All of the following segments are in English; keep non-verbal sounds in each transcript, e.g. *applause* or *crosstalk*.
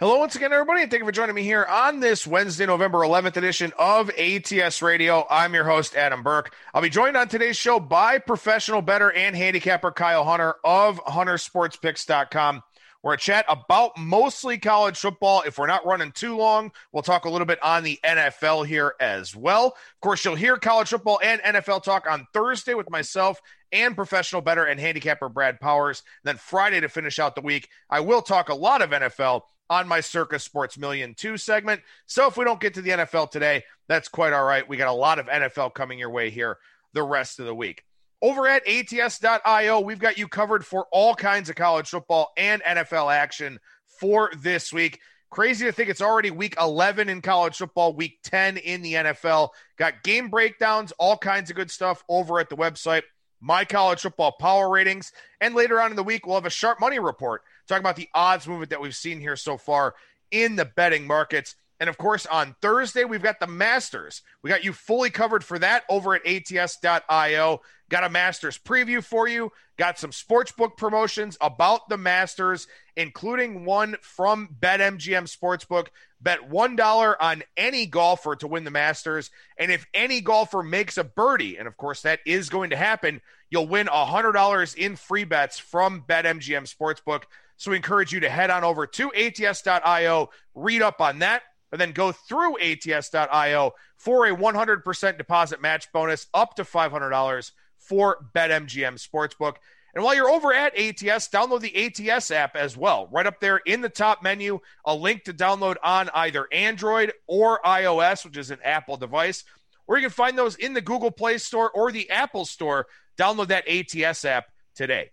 Hello, once again, everybody, and thank you for joining me here on this Wednesday, November 11th edition of ATS Radio. I'm your host, Adam Burke. I'll be joined on today's show by professional bettor and handicapper Kyle Hunter of HunterSportsPicks.com. We're a chat about mostly college football. If we're not running too long, we'll talk a little bit on the NFL here as well. Of course, you'll hear college football and NFL talk on Thursday with myself and professional bettor and handicapper Brad Powers. Then Friday to finish out the week, I will talk a lot of NFL on my Circa Sports Million 2 segment. So if we don't get to the NFL today, that's quite all right. We got a lot of NFL coming your way here the rest of the week. Over at ats.io, we've got you covered for all kinds of college football and NFL action for this week. Crazy to think it's already week 11 in college football, week 10 in the NFL. Got game breakdowns, all kinds of good stuff over at the website. My college football power ratings. And later on in the week, we'll have a sharp money report talking about the odds movement that we've seen here so far in the betting markets. And of course, on Thursday, we've got the Masters. We got you fully covered for that over at ats.io. Got a Masters preview for you. Got some sportsbook promotions about the Masters, including one from BetMGM Sportsbook. Bet $1 on any golfer to win the Masters. And if any golfer makes a birdie, and of course that is going to happen, you'll win $100 in free bets from BetMGM Sportsbook. So we encourage you to head on over to ats.io, read up on that, and then go through ats.io for a 100% deposit match bonus up to $500 for BetMGM Sportsbook. And while you're over at ATS, download the ATS app as well. Right up there in the top menu, a link to download on either Android or iOS, which is an Apple device, or you can find those in the Google Play Store or the Apple Store. Download that ATS app today.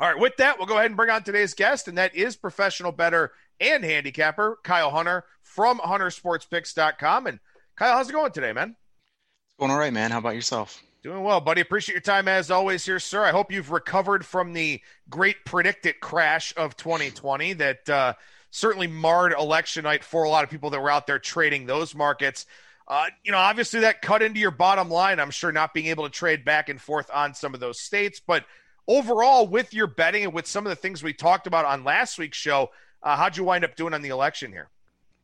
All right, with that, we'll go ahead and bring on today's guest, and that is professional bettor and handicapper Kyle Hunter from HunterSportsPicks.com. And Kyle, how's it going today, man? It's going all right, man. How about yourself? Doing well, buddy. Appreciate your time as always here, sir. I hope you've recovered from the great PredictIt crash of 2020 that uh, certainly marred election night for a lot of people that were out there trading those markets. Uh, you know, obviously that cut into your bottom line. I'm sure not being able to trade back and forth on some of those states, but overall, with your betting and with some of the things we talked about on last week's show, uh, how'd you wind up doing on the election here?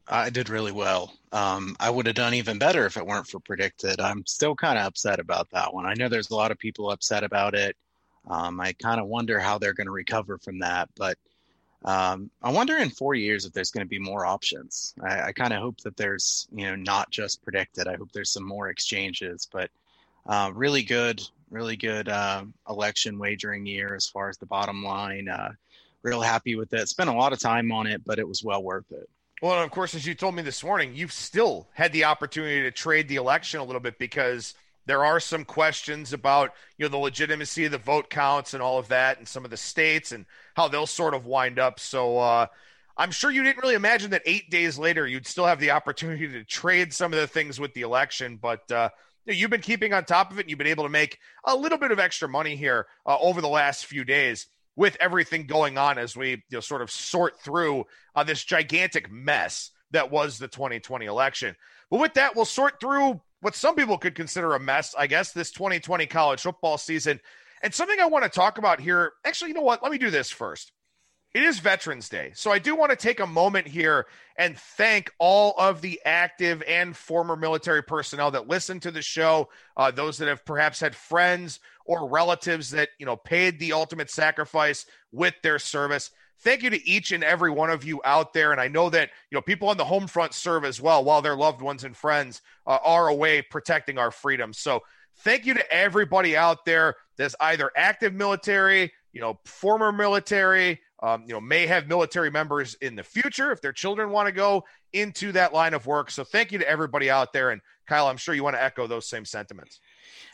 I did really well. Um, I would have done even better if it weren't for PredictIt. I'm still kind of upset about that one. I know there's a lot of people upset about it. Um, I kind of wonder how they're going to recover from that, but um, I wonder in four years if there's going to be more options. I, I kind of hope that there's, you know, not just PredictIt. I hope there's some more exchanges, but uh, really good, really good uh, election wagering year as far as the bottom line. Uh, real happy with it. Spent a lot of time on it, but it was well worth it. Well, and of course, as you told me this morning, you've still had the opportunity to trade the election a little bit because there are some questions about you know the legitimacy of the vote counts and all of that, and some of the states and how they'll sort of wind up. So uh, I'm sure you didn't really imagine that eight days later you'd still have the opportunity to trade some of the things with the election, but. Uh, you've been keeping on top of it and you've been able to make a little bit of extra money here uh, over the last few days with everything going on as we you know, sort of sort through uh, this gigantic mess that was the 2020 election. But with that, we'll sort through what some people could consider a mess, I guess, this 2020 college football season. And something I want to talk about here, actually, you know what? Let me do this first. It is Veterans Day. So I do want to take a moment here and thank all of the active and former military personnel that listen to the show, uh, those that have perhaps had friends or relatives that, you know, paid the ultimate sacrifice with their service. Thank you to each and every one of you out there. And I know that, you know, people on the home front serve as well while their loved ones and friends uh, are away protecting our freedom. So thank you to everybody out there that's either active military, you know, former military, um, you know, may have military members in the future if their children want to go into that line of work. So thank you to everybody out there. And Kyle, I'm sure you want to echo those same sentiments.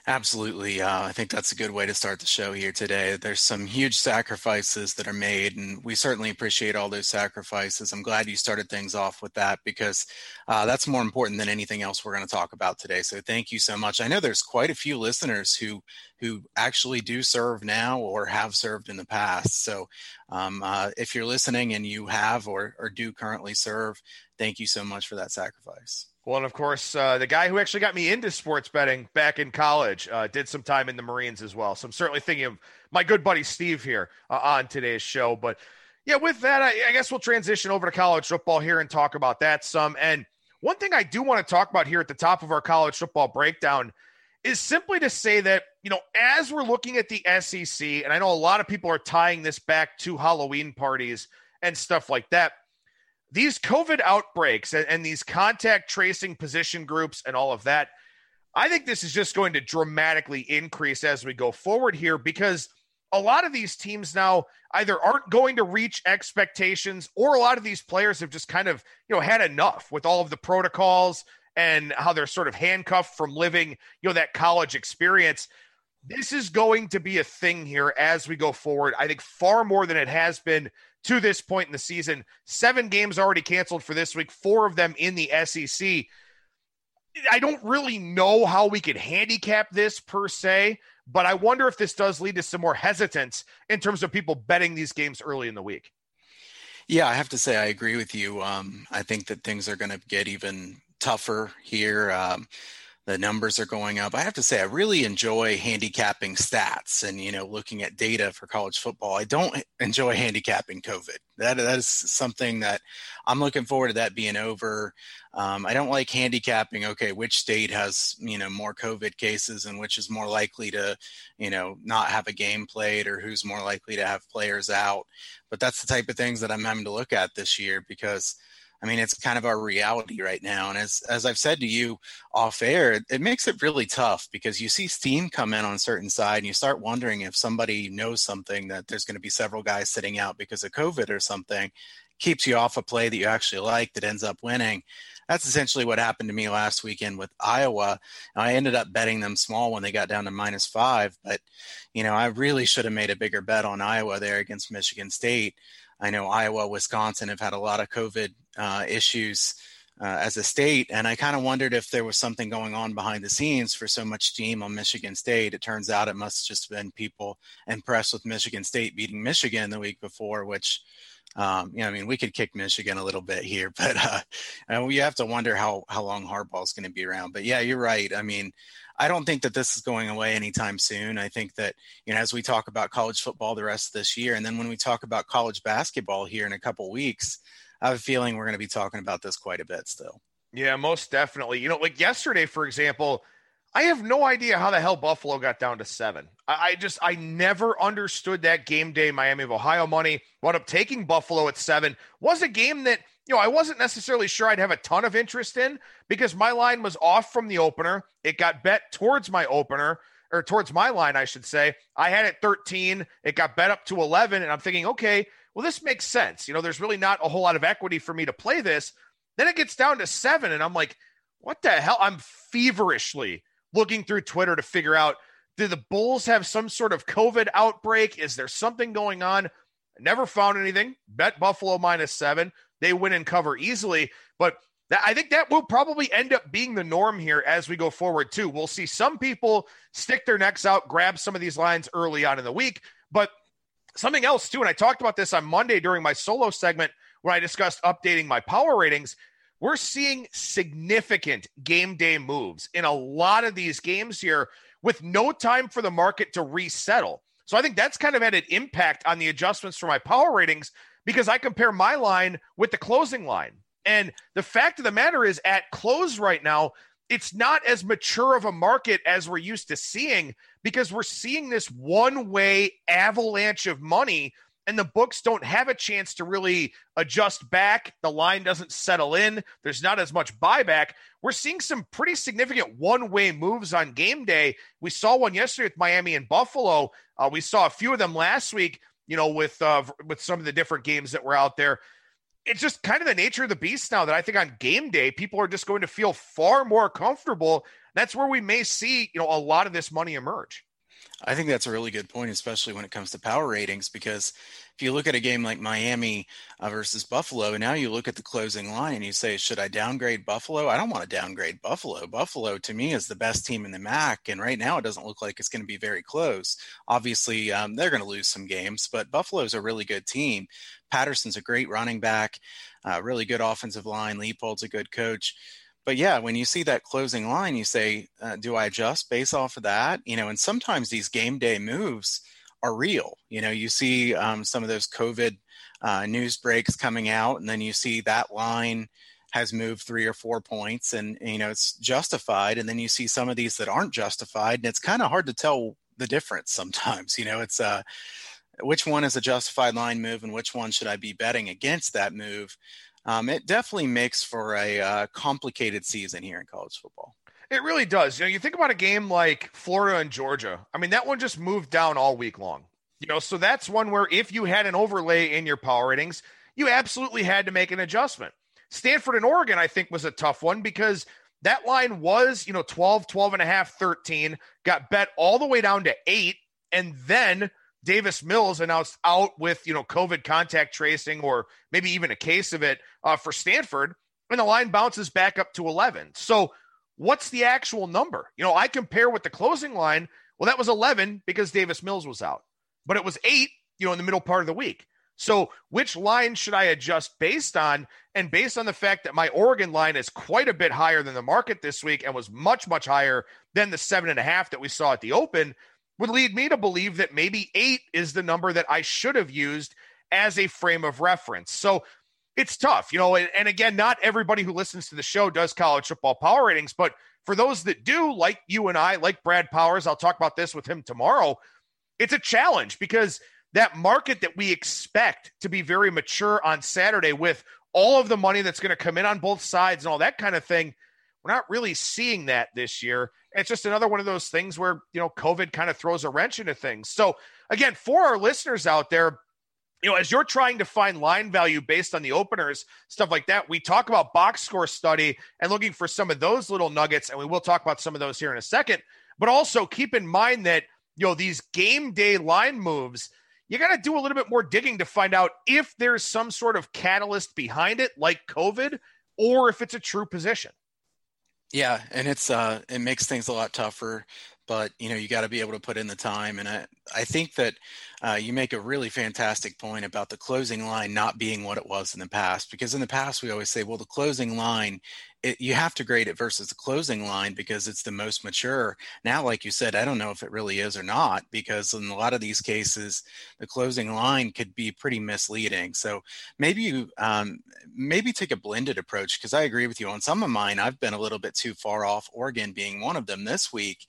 Absolutely. Uh, I think that's a good way to start the show here today. There's some huge sacrifices that are made, and we certainly appreciate all those sacrifices. I'm glad you started things off with that because uh, that's more important than anything else we're going to talk about today. So thank you so much. I know there's quite a few listeners who who actually do serve now or have served in the past. So um, uh, if you're listening and you have or, or do currently serve, thank you so much for that sacrifice. Well, and of course, uh, the guy who actually got me into sports betting back in college uh, did some time in the Marines as well. So I'm certainly thinking of my good buddy Steve here uh, on today's show. But Yeah, with that, I, I guess we'll transition over to college football here and talk about that some. And one thing I do want to talk about here at the top of our college football breakdown is simply to say that, you know, as we're looking at the SEC, and I know a lot of people are tying this back to Halloween parties and stuff like that, these COVID outbreaks and, and these contact tracing position groups and all of that, I think this is just going to dramatically increase as we go forward here because a lot of these teams now either aren't going to reach expectations or a lot of these players have just kind of, you know, had enough with all of the protocols and how they're sort of handcuffed from living, you know, that college experience. This is going to be a thing here as we go forward. I think far more than it has been to this point in the season. Seven games already canceled for this week, four of them in the SEC. I don't really know how we could handicap this per se, but I wonder if this does lead to some more hesitance in terms of people betting these games early in the week. Yeah, I have to say I agree with you. Um, I think that things are going to get even tougher here. Um, the numbers are going up. I have to say, I really enjoy handicapping stats and you know looking at data for college football. I don't enjoy handicapping COVID. That that is something that I'm looking forward to that being over. Um, I don't like handicapping. Okay, which state has you know more COVID cases and which is more likely to you know not have a game played or who's more likely to have players out. But that's the type of things that I'm having to look at this year because I mean, it's kind of our reality right now. And as as I've said to you off air, it, it makes it really tough because you see steam come in on a certain side, and you start wondering if somebody knows something that there's going to be several guys sitting out because of COVID or something, keeps you off a play that you actually like that ends up winning. That's essentially what happened to me last weekend with Iowa. I ended up betting them small when they got down to minus five, but you know I really should have made a bigger bet on Iowa there against Michigan State. I know Iowa, Wisconsin have had a lot of COVID uh, issues uh, as a state, and I kind of wondered if there was something going on behind the scenes for so much steam on Michigan State. It turns out it must just been people impressed with Michigan State beating Michigan the week before, which. Um, you know, I mean, we could kick Michigan a little bit here, *laughs* but uh, have to wonder how how long Harbaugh's going to be around. But yeah, you're right. I mean, I don't think that this is going away anytime soon. I think that, you know, as we talk about college football the rest of this year, and then when we talk about college basketball here in a couple weeks, I have a feeling we're going to be talking about this quite a bit still. Yeah, most definitely. You know, like yesterday, for example, I have no idea how the hell Buffalo got down to seven. I, I, just I never understood that game day Miami of Ohio money. Wound up taking Buffalo at seven. Was a game that you know, I wasn't necessarily sure I'd have a ton of interest in because my line was off from the opener. It got bet towards my opener or towards my line, I should say. I had it 13. It got bet up to 11. And I'm thinking, okay, well, this makes sense. You know, there's really not a whole lot of equity for me to play this. Then it gets down to seven. And I'm like, what the hell? I'm feverishly looking through Twitter to figure out do the Bulls have some sort of COVID outbreak? Is there something going on? Never found anything. Bet Buffalo minus seven they win and cover easily. But that, I think that will probably end up being the norm here as we go forward, too. We'll see some people stick their necks out, grab some of these lines early on in the week. But something else, too, and I talked about this on Monday during my solo segment when I discussed updating my power ratings. We're seeing significant game day moves in a lot of these games here with no time for the market to resettle. So I think that's kind of had an impact on the adjustments for my power ratings because I compare my line with the closing line. And the fact of the matter is, at close right now, it's not as mature of a market as we're used to seeing because we're seeing this one way avalanche of money and the books don't have a chance to really adjust back. The line doesn't settle in. There's not as much buyback. We're seeing some pretty significant one way moves on game day. We saw one yesterday with Miami and Buffalo. Uh, we saw a few of them last week you know, with uh, with some of the different games that were out there. It's just kind of the nature of the beast now that I think on game day, people are just going to feel far more comfortable. That's where we may see, you know, a lot of this money emerge. I think that's a really good point, especially when it comes to power ratings, because if you look at a game like Miami uh, versus Buffalo, and now you look at the closing line and you say, should I downgrade Buffalo? I don't want to downgrade Buffalo. Buffalo, to me, is the best team in the MAC, and right now it doesn't look like it's going to be very close. Obviously, um, they're going to lose some games, but Buffalo is a really good team. Patterson's a great running back, uh, really good offensive line. Leipold's a good coach but yeah, when you see that closing line, you say, uh, do I adjust based off of that? You know, and sometimes these game day moves are real. You know, you see um, some of those COVID uh, news breaks coming out, and then you see that line has moved three or four points, and you know it's justified. And then you see some of these that aren't justified, and it's kind of hard to tell the difference sometimes. You know, it's uh, which one is a justified line move, and which one should I be betting against that move. Um, it definitely makes for a uh, complicated season here in college football. It really does. You know, you think about a game like Florida and Georgia. I mean, that one just moved down all week long. You know, so that's one where if you had an overlay in your power ratings, you absolutely had to make an adjustment. Stanford and Oregon, I think, was a tough one because that line was, you know, 12, 12 and a half, 13, got bet all the way down to eight. And then Davis Mills announced out with, you know, COVID contact tracing or maybe even a case of it uh, for Stanford. And the line bounces back up to 11. So, what's the actual number? You know, I compare with the closing line. Well, that was 11 because Davis Mills was out, but it was eight, you know, in the middle part of the week. So, which line should I adjust based on? And based on the fact that my Oregon line is quite a bit higher than the market this week and was much, much higher than the seven and a half that we saw at the open, would lead me to believe that maybe eight is the number that I should have used as a frame of reference. So, it's tough, you know. And, and again, not everybody who listens to the show does college football power ratings, but for those that do, like you and I, like Brad Powers, I'll talk about this with him tomorrow. It's a challenge because that market that we expect to be very mature on Saturday with all of the money that's going to come in on both sides and all that kind of thing, we're not really seeing that this year. It's just another one of those things where, you know, COVID kind of throws a wrench into things. So, again, for our listeners out there, you know, as you're trying to find line value based on the openers, stuff like that, we talk about box score study and looking for some of those little nuggets, and we will talk about some of those here in a second. But also keep in mind that, you know, these game day line moves – you got to do a little bit more digging to find out if there's some sort of catalyst behind it, like COVID, or if it's a true position. Yeah, and it's uh, it makes things a lot tougher but you know you got to be able to put in the time and i, I think that uh, you make a really fantastic point about the closing line not being what it was in the past because in the past we always say well the closing line it, you have to grade it versus the closing line because it's the most mature. Now like you said i don't know if it really is or not because in a lot of these cases the closing line could be pretty misleading. So maybe you um, maybe take a blended approach because i agree with you. On some of mine i've been a little bit too far off oregon being one of them this week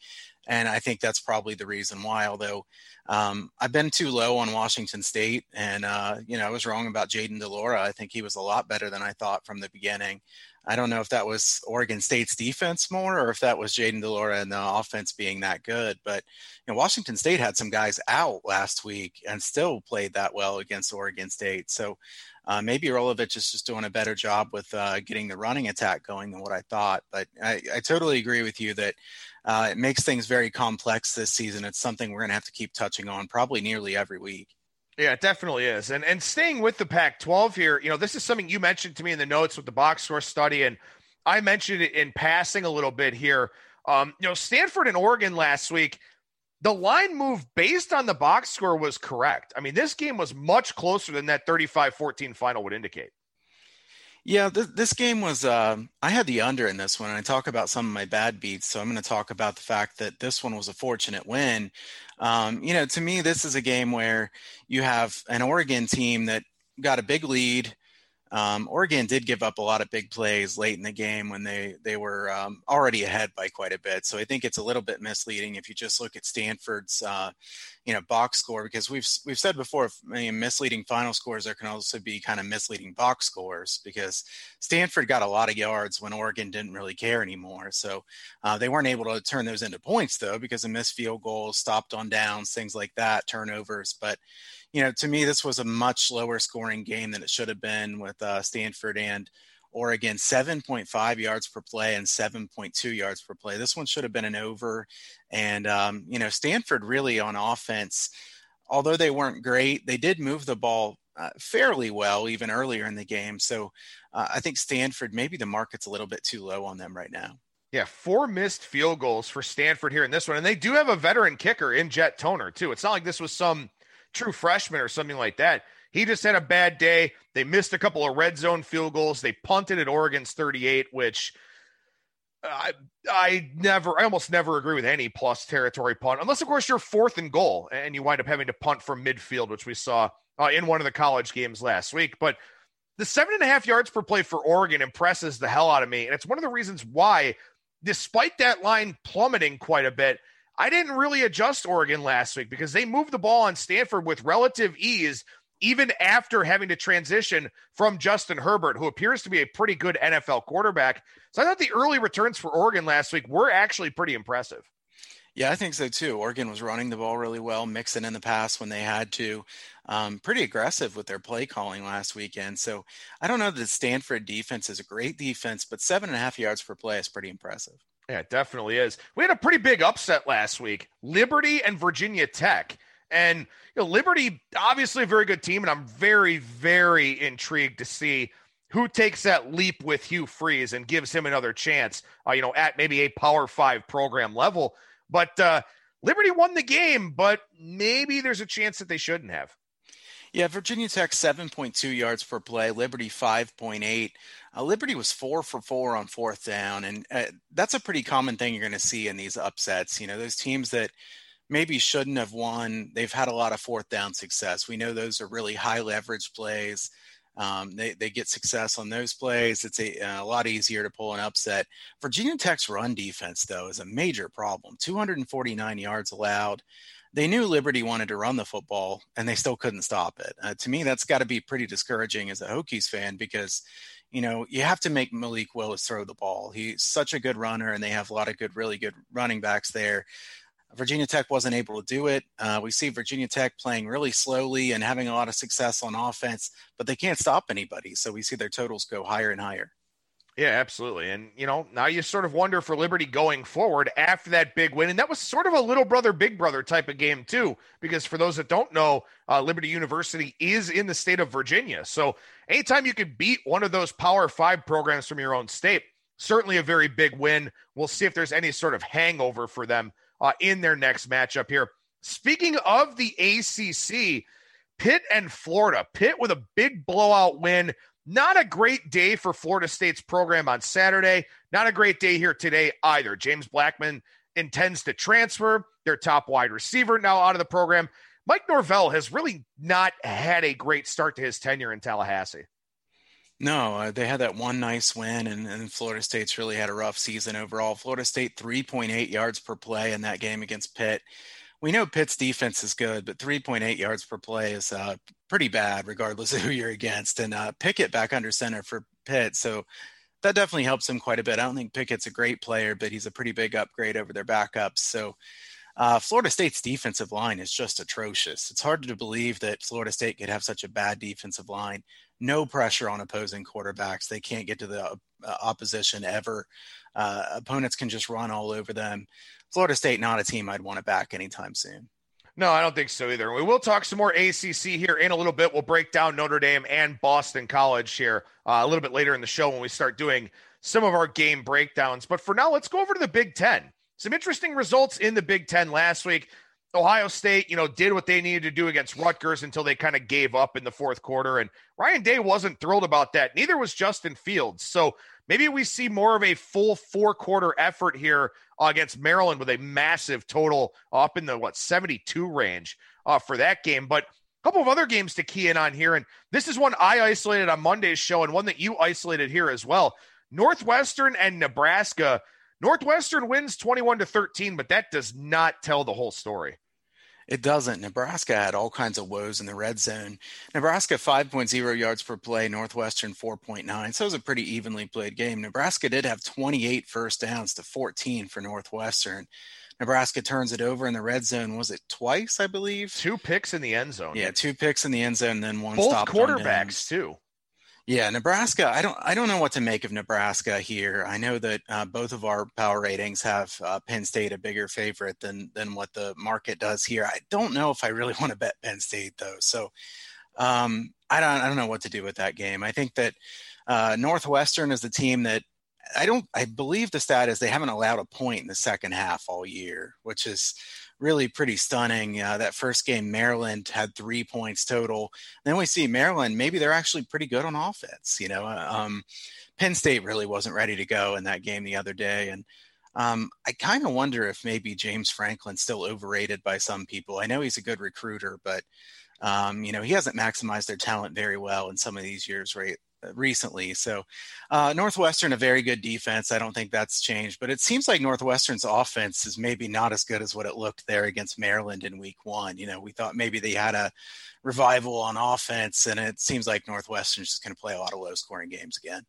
and I think that's probably the reason why. Although um, I've been too low on Washington State, and uh, you know I was wrong about Jayden de Laura. I think he was a lot better than I thought from the beginning. I don't know if that was Oregon State's defense more, or if that was Jayden de Laura and the offense being that good. But you know, Washington State had some guys out last week and still played that well against Oregon State. So uh, maybe Rolovich is just doing a better job with uh, getting the running attack going than what I thought. But I, I totally agree with you that uh, it makes things very complex this season. It's something we're going to have to keep touching on probably nearly every week. Yeah, it definitely is. And and staying with the Pac 12 here, you know, this is something you mentioned to me in the notes with the box score study. And I mentioned it in passing a little bit here. Um, you know, Stanford and Oregon last week, the line move based on the box score was correct. I mean, this game was much closer than that 35 14 final would indicate. Yeah, th- this game was. Uh, I had the under in this one. and I talk about some of my bad beats, so I'm going to talk about the fact that this one was a fortunate win. Um, you know, to me, this is a game where you have an Oregon team that got a big lead um, Oregon did give up a lot of big plays late in the game when they they were um, already ahead by quite a bit. So I think it's a little bit misleading if you just look at Stanford's uh, you know box score because we've we've said before I mean, misleading final scores there can also be kind of misleading box scores because Stanford got a lot of yards when Oregon didn't really care anymore. So uh, they weren't able to turn those into points though because of missed field goals, stopped on downs, things like that, turnovers, but you know, to me, this was a much lower scoring game than it should have been with uh, Stanford and Oregon. 7.5 yards per play and 7.2 yards per play. This one should have been an over. And, um, you know, Stanford really on offense, although they weren't great, they did move the ball uh, fairly well even earlier in the game. So uh, I think Stanford, maybe the market's a little bit too low on them right now. Yeah, four missed field goals for Stanford here in this one. And they do have a veteran kicker in Jet Toner, too. It's not like this was some true freshman or something like that. He just had a bad day. They missed a couple of red zone field goals. They punted at Oregon's 38, which I I never I almost never agree with any plus territory punt unless of course you're fourth and goal and you wind up having to punt from midfield, which we saw uh, in one of the college games last week. But the seven and a half yards per play for Oregon impresses the hell out of me, and it's one of the reasons why, despite that line plummeting quite a bit, I didn't really adjust Oregon last week because they moved the ball on Stanford with relative ease even after having to transition from Justin Herbert, who appears to be a pretty good NFL quarterback. So I thought the early returns for Oregon last week were actually pretty impressive. Yeah, I think so too. Oregon was running the ball really well, mixing in the pass when they had to. Um, pretty aggressive with their play calling last weekend. So I don't know that Stanford defense is a great defense, but seven and a half yards per play is pretty impressive. Yeah, it definitely is. We had a pretty big upset last week Liberty and Virginia Tech. And you know, Liberty, obviously a very good team, and I'm very, very intrigued to see who takes that leap with Hugh Freeze and gives him another chance, uh, you know, at maybe a Power Five program level. But uh, Liberty won the game, but maybe there's a chance that they shouldn't have. Yeah, Virginia Tech 7.2 yards per play, Liberty 5.8. Uh, Liberty was four for four on fourth down, and uh, that's a pretty common thing you're going to see in these upsets. You know, those teams that maybe shouldn't have won. They've had a lot of fourth down success. We know those are really high leverage plays. Um, they, they get success on those plays. It's a, a, lot easier to pull an upset. Virginia Tech's run defense, though, is a major problem 249 yards allowed. They knew Liberty wanted to run the football, and they still couldn't stop it. Uh, to me, that's got to be pretty discouraging as a Hokies fan because, you know, you have to make Malik Willis throw the ball. He's such a good runner, and they have a lot of good, really good running backs there. Virginia Tech wasn't able to do it. Uh, we see Virginia Tech playing really slowly and having a lot of success on offense, but they can't stop anybody. So we see their totals go higher and higher. Yeah, absolutely. And, you know, now you sort of wonder for Liberty going forward after that big win. And that was sort of a little brother, big brother type of game, too, because for those that don't know, uh, Liberty University is in the state of Virginia. So anytime you could beat one of those Power Five programs from your own state, certainly a very big win. We'll see if there's any sort of hangover for them uh, in their next matchup here. Speaking of the ACC, Pitt and Florida. Pitt with a big blowout win. Not a great day for Florida State's program on Saturday. Not a great day here today either. James Blackman intends to transfer their top wide receiver now out of the program. Mike Norvell has really not had a great start to his tenure in Tallahassee. No, uh, they had that one nice win, and, and, Florida State's really had a rough season overall. Florida State 3.8 yards per play in that game against Pitt. We know Pitt's defense is good, but 3.8 yards per play is uh, pretty bad, regardless *laughs* of who you're against. And uh, Pickett back under center for Pitt, so that definitely helps him quite a bit. I don't think Pickett's a great player, but he's a pretty big upgrade over their backups. So uh, Florida State's defensive line is just atrocious. It's hard to believe that Florida State could have such a bad defensive line no pressure on opposing quarterbacks. They can't get to the uh, opposition ever. Uh, opponents can just run all over them. Florida State, not a team I'd want to back anytime soon. No, I don't think so either. We will talk some more ACC here in a little bit. We'll break down Notre Dame and Boston College here uh, a little bit later in the show when we start doing some of our game breakdowns. But for now, let's go over to the Big Ten. Some interesting results in the Big Ten last week. Ohio State, you know, did what they needed to do against Rutgers until they kind of gave up in the fourth quarter. And Ryan Day wasn't thrilled about that. Neither was Justin Fields. So maybe we see more of a full four quarter effort here against Maryland with a massive total up in the, what, 72 range uh, for that game. But a couple of other games to key in on here. And this is one I isolated on Monday's show and one that you isolated here as well. Northwestern and Nebraska Northwestern wins 21 to 13, but that does not tell the whole story. It doesn't. Nebraska had all kinds of woes in the red zone. Nebraska 5.0 yards per play, Northwestern 4.9. So it was a pretty evenly played game. Nebraska did have 28 first downs to 14 for Northwestern. Nebraska turns it over in the red zone. Was it twice, I believe? Two picks in the end zone. Yeah, two picks in the end zone, then one Both stop. quarterbacks, too. Yeah, Nebraska. I don't. I don't know what to make of Nebraska here. I know that uh, both of our power ratings have uh, Penn State a bigger favorite than than what the market does here. I don't know if I really *laughs* want to bet Penn State though. So um, I don't. I don't know what to do with that game. I think that uh, Northwestern is the team that I don't. I believe the stat is they haven't allowed a point in the second half all year, which is really pretty stunning. Uh, that first game, Maryland had three points total. Then we see Maryland, maybe they're actually pretty good on offense. You know, uh, um, Penn State really wasn't ready to go in that game the other day. And um, I kind of wonder if maybe James Franklin's still overrated by some people. I know he's a good recruiter, but um, you know, he hasn't maximized their talent very well in some of these years, right? Recently. So, uh, Northwestern, a very good defense. I don't think that's changed, but it seems like Northwestern's offense is maybe not as good as what it looked there against Maryland in week one. You know, we thought maybe they had a revival on offense, and it seems like Northwestern's just going to play a lot of low scoring games again.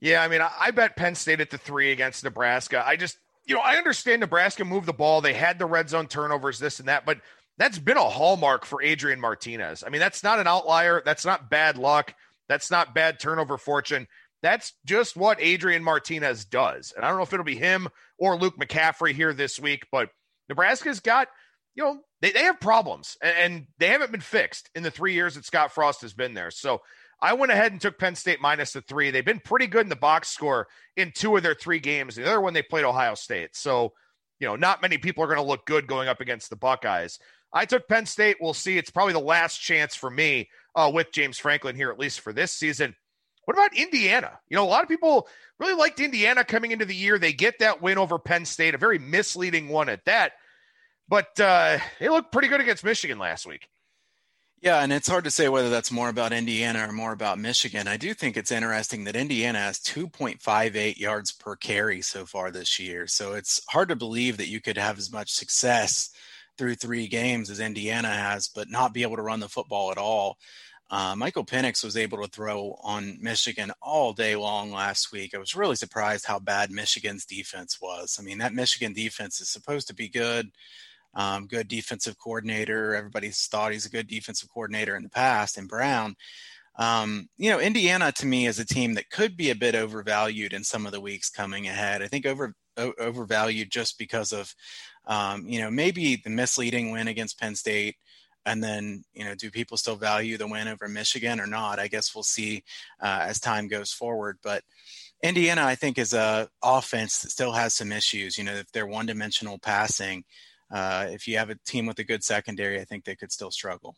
Yeah, I mean, I bet Penn State at the three against Nebraska. I just, you know, I understand Nebraska moved the ball. They had the red zone turnovers, this and that, but that's been a hallmark for Adrian Martinez. I mean, that's not an outlier. That's not bad luck. That's not bad turnover fortune. That's just what Adrian Martinez does. And I don't know if it'll be him or Luke McCaffrey here this week, but Nebraska's got, you know, they, they have problems and, and they haven't been fixed in the three years that Scott Frost has been there. So I went ahead and took Penn State minus the three. They've been pretty good in the box score in two of their three games. The other one they played Ohio State. So, you know, not many people are going to look good going up against the Buckeyes. I took Penn State. We'll see. It's probably the last chance for me uh, with James Franklin here, at least for this season. What about Indiana? You know, a lot of people really liked Indiana coming into the year. They get that win over Penn State, a very misleading one at that. But uh, they looked pretty good against Michigan last week. Yeah, and it's hard to say whether that's more about Indiana or more about Michigan. I do think it's interesting that Indiana has 2.58 yards per carry so far this year. So it's hard to believe that you could have as much success through three games as Indiana has, but not be able to run the football at all. Uh, Michael Penix was able to throw on Michigan all day long last week. I was really surprised how bad Michigan's defense was. I mean, that Michigan defense is supposed to be good, um, good defensive coordinator. Everybody's thought he's a good defensive coordinator in the past, and Brown. Um, you know, Indiana to me is a team that could be a bit overvalued in some of the weeks coming ahead. I think over overvalued just because of um, you know, maybe the misleading win against Penn State, and then you know, do people still value the win over Michigan or not? I guess we'll see uh, as time goes forward. But Indiana, I think, is a offense that still has some issues. You know, if they're one-dimensional passing, uh, if you have a team with a good secondary, I think they could still struggle.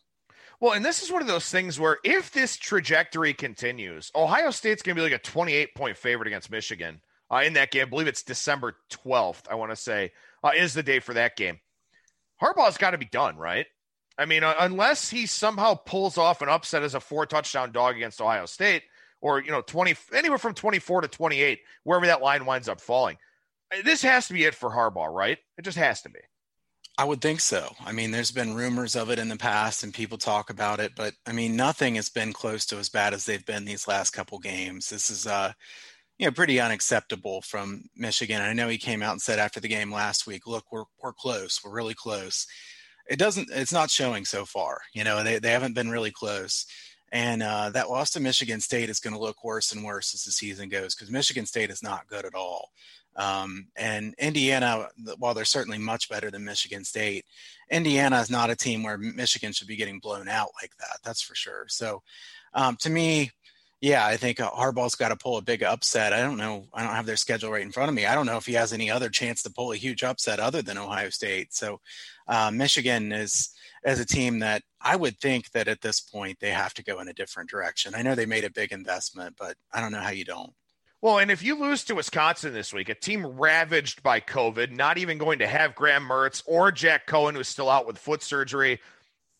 Well, and this is one of those things where if this trajectory continues, Ohio State's going to be like a 28 point favorite against Michigan uh, in that game. I believe it's December 12th, I want to say uh, is the day for that game. Harbaugh's got to be done, right? I mean, uh, unless he somehow pulls off an upset as a four touchdown dog against Ohio State, or you know, twenty anywhere from twenty four to twenty eight, wherever that line winds up falling. Uh, this has to be it for Harbaugh, right? It just has to be. I would think so. I mean, there's been rumors of it in the past and people talk about it, but I mean, nothing has been close to as bad as they've been these last couple games. This is uh you know, pretty unacceptable from Michigan. I know he came out and said after the game last week, look, we're, we're close. We're really close. It doesn't, it's not showing so far. You know, they, they haven't been really close. And uh, that loss to Michigan State is going to look worse and worse as the season goes because Michigan State is not good at all. Um, and Indiana, while they're certainly much better than Michigan State, Indiana is not a team where Michigan should be getting blown out like that. That's for sure. So, um, to me, yeah, I think uh, Harbaugh's got to pull a big upset. I don't know. I don't have their schedule right in front of me. I don't know if he has any other chance to pull a huge upset other than Ohio State. So, uh, Michigan is as a team that I would think that at this point they have to go in a different direction. I know they made a big investment, but I don't know how you don't. Well, and if you lose to Wisconsin this week, a team ravaged by COVID, not even going to have Graham Mertz or Jack Coan, who's still out with foot surgery.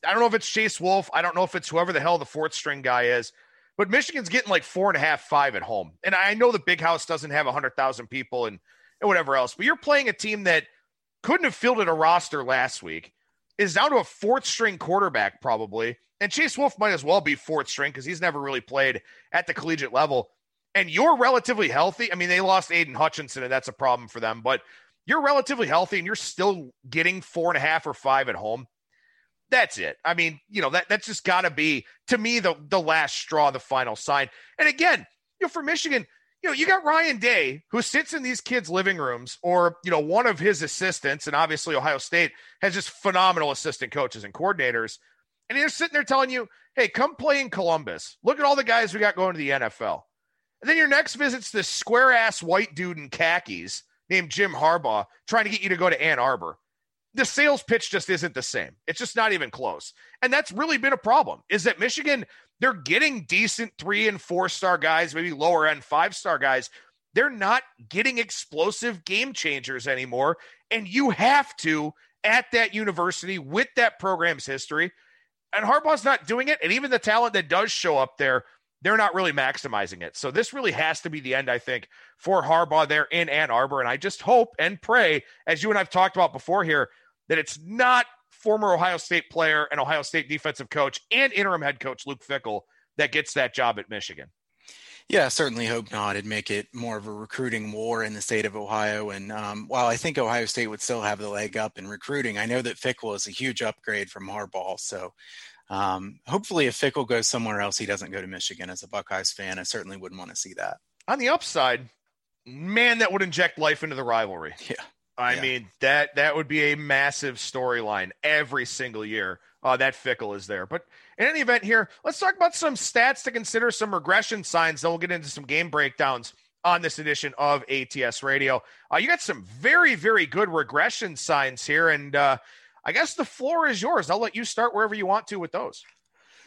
I don't know if it's Chase Wolf. I don't know if it's whoever the hell the fourth string guy is. But Michigan's getting like four and a half, five at home. And I know the big house doesn't have a 100,000 people and, and whatever else, but you're playing a team that couldn't have fielded a roster last week, is down to a fourth string quarterback, probably. And Chase Wolf might as well be fourth string because he's never really played at the collegiate level. And you're relatively healthy. I mean, they lost Aidan Hutchinson, and that's a problem for them, but you're relatively healthy and you're still getting four and a half or five at home that's it. I mean, you know, that that's just got to be to me the the last straw, the final sign. And again, you know, for Michigan, you know, you got Ryan Day who sits in these kids' living rooms, or you know, one of his assistants, and obviously Ohio State has just phenomenal assistant coaches and coordinators, and they're sitting there telling you, "Hey, come play in Columbus. Look at all the guys we got going to the NFL." And then your next visit's this square ass white dude in khakis named Jim Harbaugh trying to get you to go to Ann Arbor the sales pitch just isn't the same. It's just not even close. And that's really been a problem is that Michigan, they're getting decent three and four star guys, maybe lower end five star guys. They're not getting explosive game changers anymore. And you have to at that university with that program's history. And Harbaugh's not doing it. And even the talent that does show up there, they're not really maximizing it. So this really has to be the end, I think, for Harbaugh there in Ann Arbor. And I just hope and pray, as you and I've talked about before here, that it's not former Ohio State player and Ohio State defensive coach and interim head coach Luke Fickell that gets that job at Michigan. Yeah, certainly hope not. It'd make it more of a recruiting war in the state of Ohio. And um, while I think Ohio State would still have the leg up in recruiting, I know that Fickell is a huge upgrade from Harbaugh. So um, hopefully, if Fickell goes somewhere else, he doesn't go to Michigan. As a Buckeyes fan, I certainly wouldn't want to see that. On the upside, man, that would inject life into the rivalry. Yeah. I yeah. mean that that would be a massive storyline every single year. Uh, that Fickell is there, but in any event, here let's talk about some stats to consider, some regression signs. Then we'll get into some game breakdowns on this edition of ATS Radio. Uh, you got some very very good regression signs here, and uh, I guess the floor is yours. I'll let you start wherever you want to with those.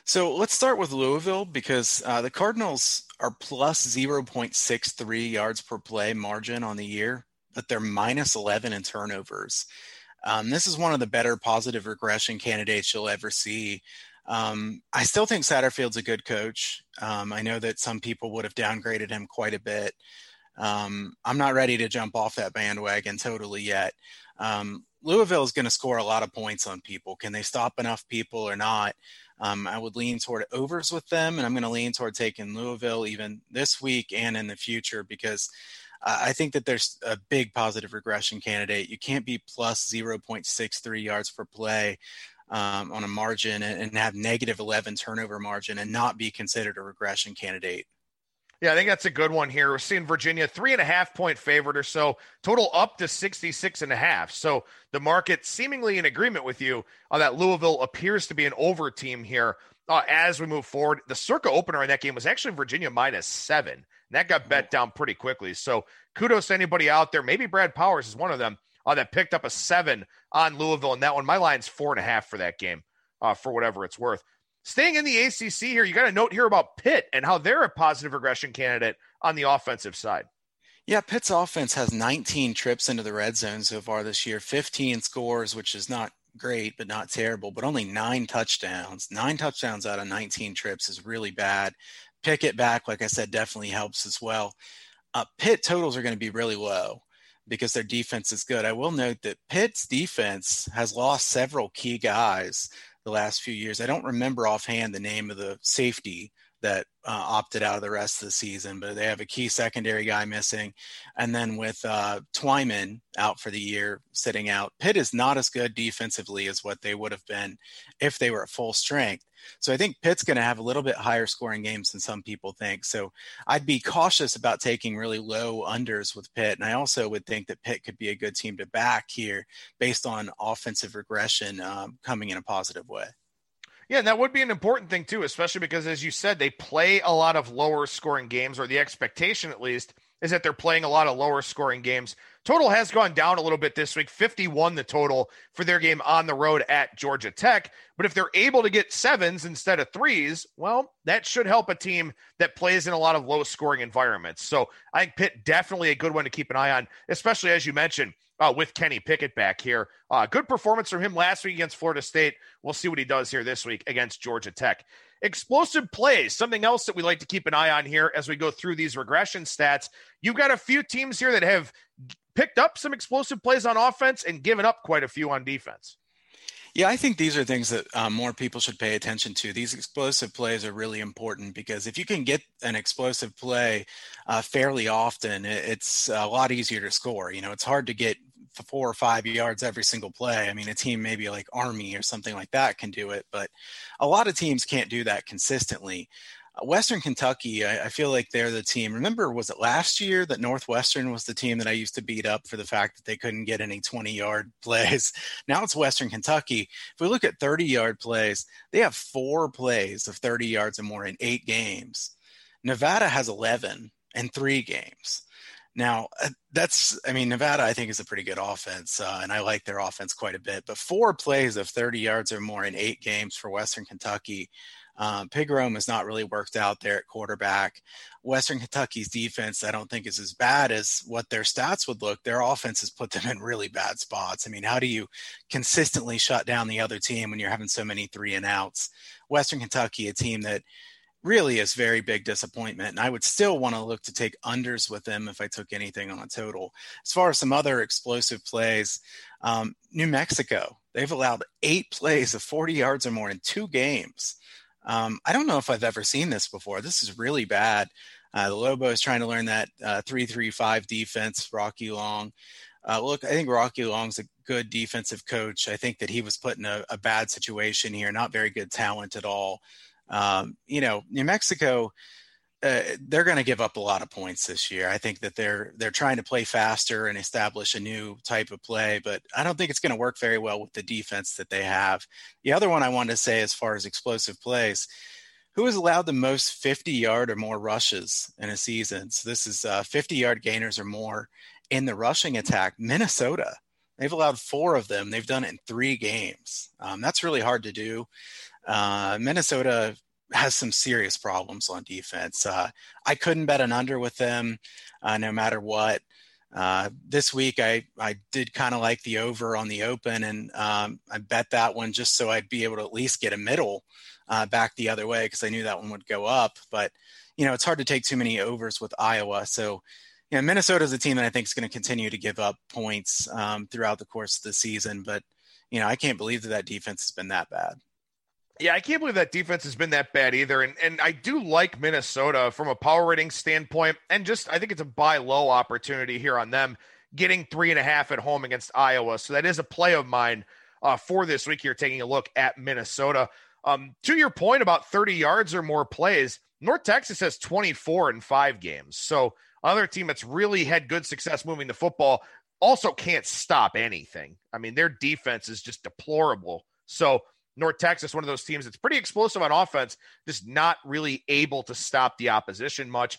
So let's start with Louisville because uh, the Cardinals are plus 0.63 yards per play margin on the year but they're minus 11 in turnovers. Um, this is one of the better positive regression candidates you'll ever see. Um, I still think Satterfield's a good coach. Um, I know that some people would have downgraded him quite a bit. Um, I'm not ready to jump off that bandwagon totally yet. Um, Louisville is going to score a lot of points on people. Can they stop enough people or not? Um, I would lean toward overs with them, and I'm going to lean toward taking Louisville even this week and in the future because I think that there's a big positive regression candidate. You can't be plus 0.63 yards per play um, on a margin and, and have negative 11 turnover margin and not be considered a regression candidate. Yeah, I think that's a good one here. We're seeing Virginia three and a half point favorite or so, total up to 66 and a half. So the market seemingly in agreement with you uh, that Louisville appears to be an over team here uh, as we move forward. The circa opener in that game was actually Virginia minus seven. And that got bet down pretty quickly. So kudos to anybody out there. Maybe Brad Powers is one of them uh, that picked up a seven on Louisville. And that one, my line's four and a half for that game, uh, for whatever it's worth. Staying in the ACC here, you got a note here about Pitt and how they're a positive regression candidate on the offensive side. Yeah, Pitt's offense has 19 trips into the red zone so far this year, 15 scores, which is not great, but not terrible, but only nine touchdowns. Nine touchdowns out of 19 trips is really bad. Pickett back, like I said, definitely helps as well. Uh, Pitt totals are going to be really low because their defense is good. I will note that Pitt's defense has lost several key guys the last few years. I don't remember offhand the name of the safety that uh, opted out of the rest of the season, but they have a key secondary guy missing. And then with uh, Twyman out for the year, sitting out, Pitt is not as good defensively as what they would have been if they were at full strength. So I think Pitt's going to have a little bit higher scoring games than some people think. So I'd be cautious about taking really low unders with Pitt. And I also would think that Pitt could be a good team to back here based on offensive regression um, coming in a positive way. Yeah, that would be an important thing too, especially because as you said, they play a lot of lower scoring games, or the expectation at least is that they're playing a lot of lower scoring games. Total has gone down a little bit this week, 51 the total for their game on the road at Georgia Tech. But if they're able to get sevens instead of threes, well, that should help a team that plays in a lot of low scoring environments. So I think Pitt definitely a good one to keep an eye on, especially as you mentioned uh, with Kenny Pickett back here. Uh, good performance from him last week against Florida State. We'll see what he does here this week against Georgia Tech. Explosive plays, something else that we like to keep an eye on here as we go through these regression stats. You've got a few teams here that have picked up some explosive plays on offense and given up quite a few on defense. Yeah, I think these are things that um, more people should pay attention to. These explosive plays are really important because if you can get an explosive play uh, fairly often, it's a lot easier to score. You know, it's hard to get four or five yards every single play. I mean, a team maybe like Army or something like that can do it, but a lot of teams can't do that consistently. Uh, Western Kentucky, I, I, feel like they're the team. Remember, was it last year that Northwestern was the team that I used to beat up for the fact that they couldn't get any 20 yard *laughs* plays? Now it's Western Kentucky. If we look at 30 yard plays, they have four plays of 30 yards or more in eight games. Nevada has 11 in three games. Now, uh, that's, I mean, Nevada, I think, is a pretty good offense, uh, and I like their offense quite a bit. But four plays of 30 yards or more in eight games for Western Kentucky. Um, Pigrome has not really worked out there at quarterback. Western Kentucky's defense, I don't think, is as bad as what their stats would look. Their offense has put them in really bad spots. I mean, how do you consistently shut down the other team when you're having so many three and outs? Western Kentucky, a team that really is very big disappointment. And I would still want to look to take unders with them if I took anything on a total. As far as some other explosive plays, um, New Mexico, they've allowed eight plays of 40 yards or more in two games. Um, I don't know if I've ever seen this before. This is really bad. Uh, the Lobo is trying to learn that uh, three-three-five defense. Rocky Long. Uh, look, I think Rocky Long's a good defensive coach. I think that he was put in a, a bad situation here. Not very good talent at all. Um, you know, New Mexico, uh, they're going to give up a lot of points this year. I think that they're they're trying to play faster and establish a new type of play, but I don't think it's going to work very well with the defense that they have. The other one I wanted to say, as far as explosive plays, who has allowed the most 50 yard or more rushes in a season? So this is uh, 50 yard gainers or more in the rushing attack. Minnesota. They've allowed four of them. They've done it in three games. Um, that's really hard to do. Uh, Minnesota has some serious problems on defense. Uh, I couldn't bet an under with them, uh, no matter what. Uh, this week, I I did kind of like the over on the open, and um, I bet that one just so I'd be able to at least get a middle uh, back the other way because I knew that one would go up. But you know, it's hard to take too many overs with Iowa. So, you know, Minnesota is a team that I think is going to continue to give up points um, throughout the course of the season. But you know, I can't believe that that defense has been that bad. Yeah, I can't believe that defense has been that bad either. And and I do like Minnesota from a power rating standpoint. And just I think it's a buy low opportunity here on them getting three and a half at home against Iowa. So that is a play of mine uh, for this week here, taking a look at Minnesota. Um, to your point about 30 yards or more plays, North Texas has 24 in five games. So another team that's really had good success moving the football also can't stop anything. I mean, their defense is just deplorable. So North Texas, one of those teams that's pretty explosive on offense, just not really able to stop the opposition much.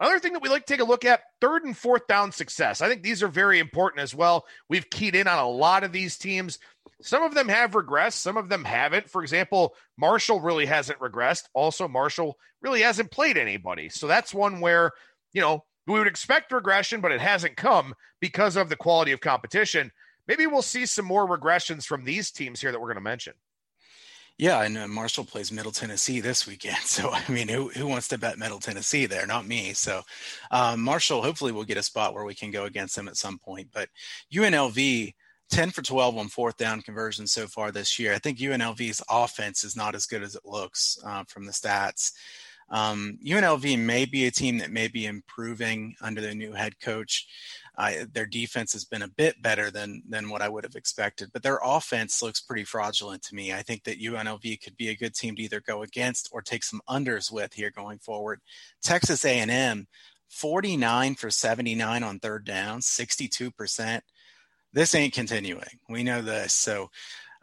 Another thing that we like to take a look at third and fourth down success. I think these are very important as well. We've keyed in on a lot of these teams. Some of them have regressed, some of them haven't. For example, Marshall really hasn't regressed. Also, Marshall really hasn't played anybody. So that's one where, you know, we would expect regression, but it hasn't come because of the quality of competition. Maybe we'll see some more regressions from these teams here that we're going to mention. Yeah, and uh, Marshall plays Middle Tennessee this weekend. *laughs* So, I mean, who, who wants to bet Middle Tennessee there? Not me. So, um, Marshall hopefully will get a spot where we can go against them at some point. But UNLV, 10 for 12 on fourth down conversions so far this year. I think UNLV's offense is not as good as it looks uh, from the stats. Um, UNLV may be a team that may be improving under their new head coach. Uh, their defense has been a bit better than than what I would have expected, but their offense looks pretty fraudulent to me. I think that UNLV could be a good team to either go against or take some unders with here going forward. Texas A&M, 49 for 79 on third down, 62 percent. This ain't continuing. We know this. So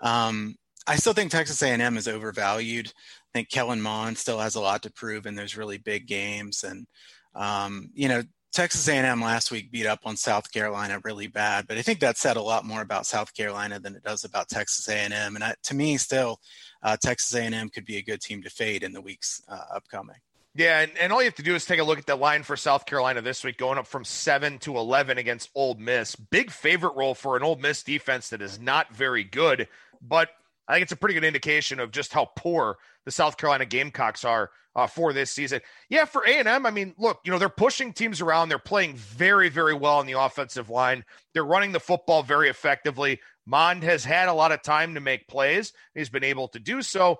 um, I still think Texas A&M is overvalued. I think Kellen Mond still has a lot to prove in those really big games, and um, you know Texas A&M last week beat up on South Carolina really bad, but I think that said a lot more about South Carolina than it does about Texas A&M. And I, to me, still, uh, Texas A&M could be a good team to fade in the weeks uh, upcoming. Yeah, and, and all you have to do is take a look at the line for South Carolina this week, going up from seven to eleven against Ole Miss. Big favorite role for an Ole Miss defense that is not very good, but I think it's a pretty good indication of just how poor the South Carolina Gamecocks are uh, for this season. Yeah, for A and M, I mean, look, you know they're pushing teams around. They're playing very, very well on the offensive line. They're running the football very effectively. Mond has had a lot of time to make plays. He's been able to do so.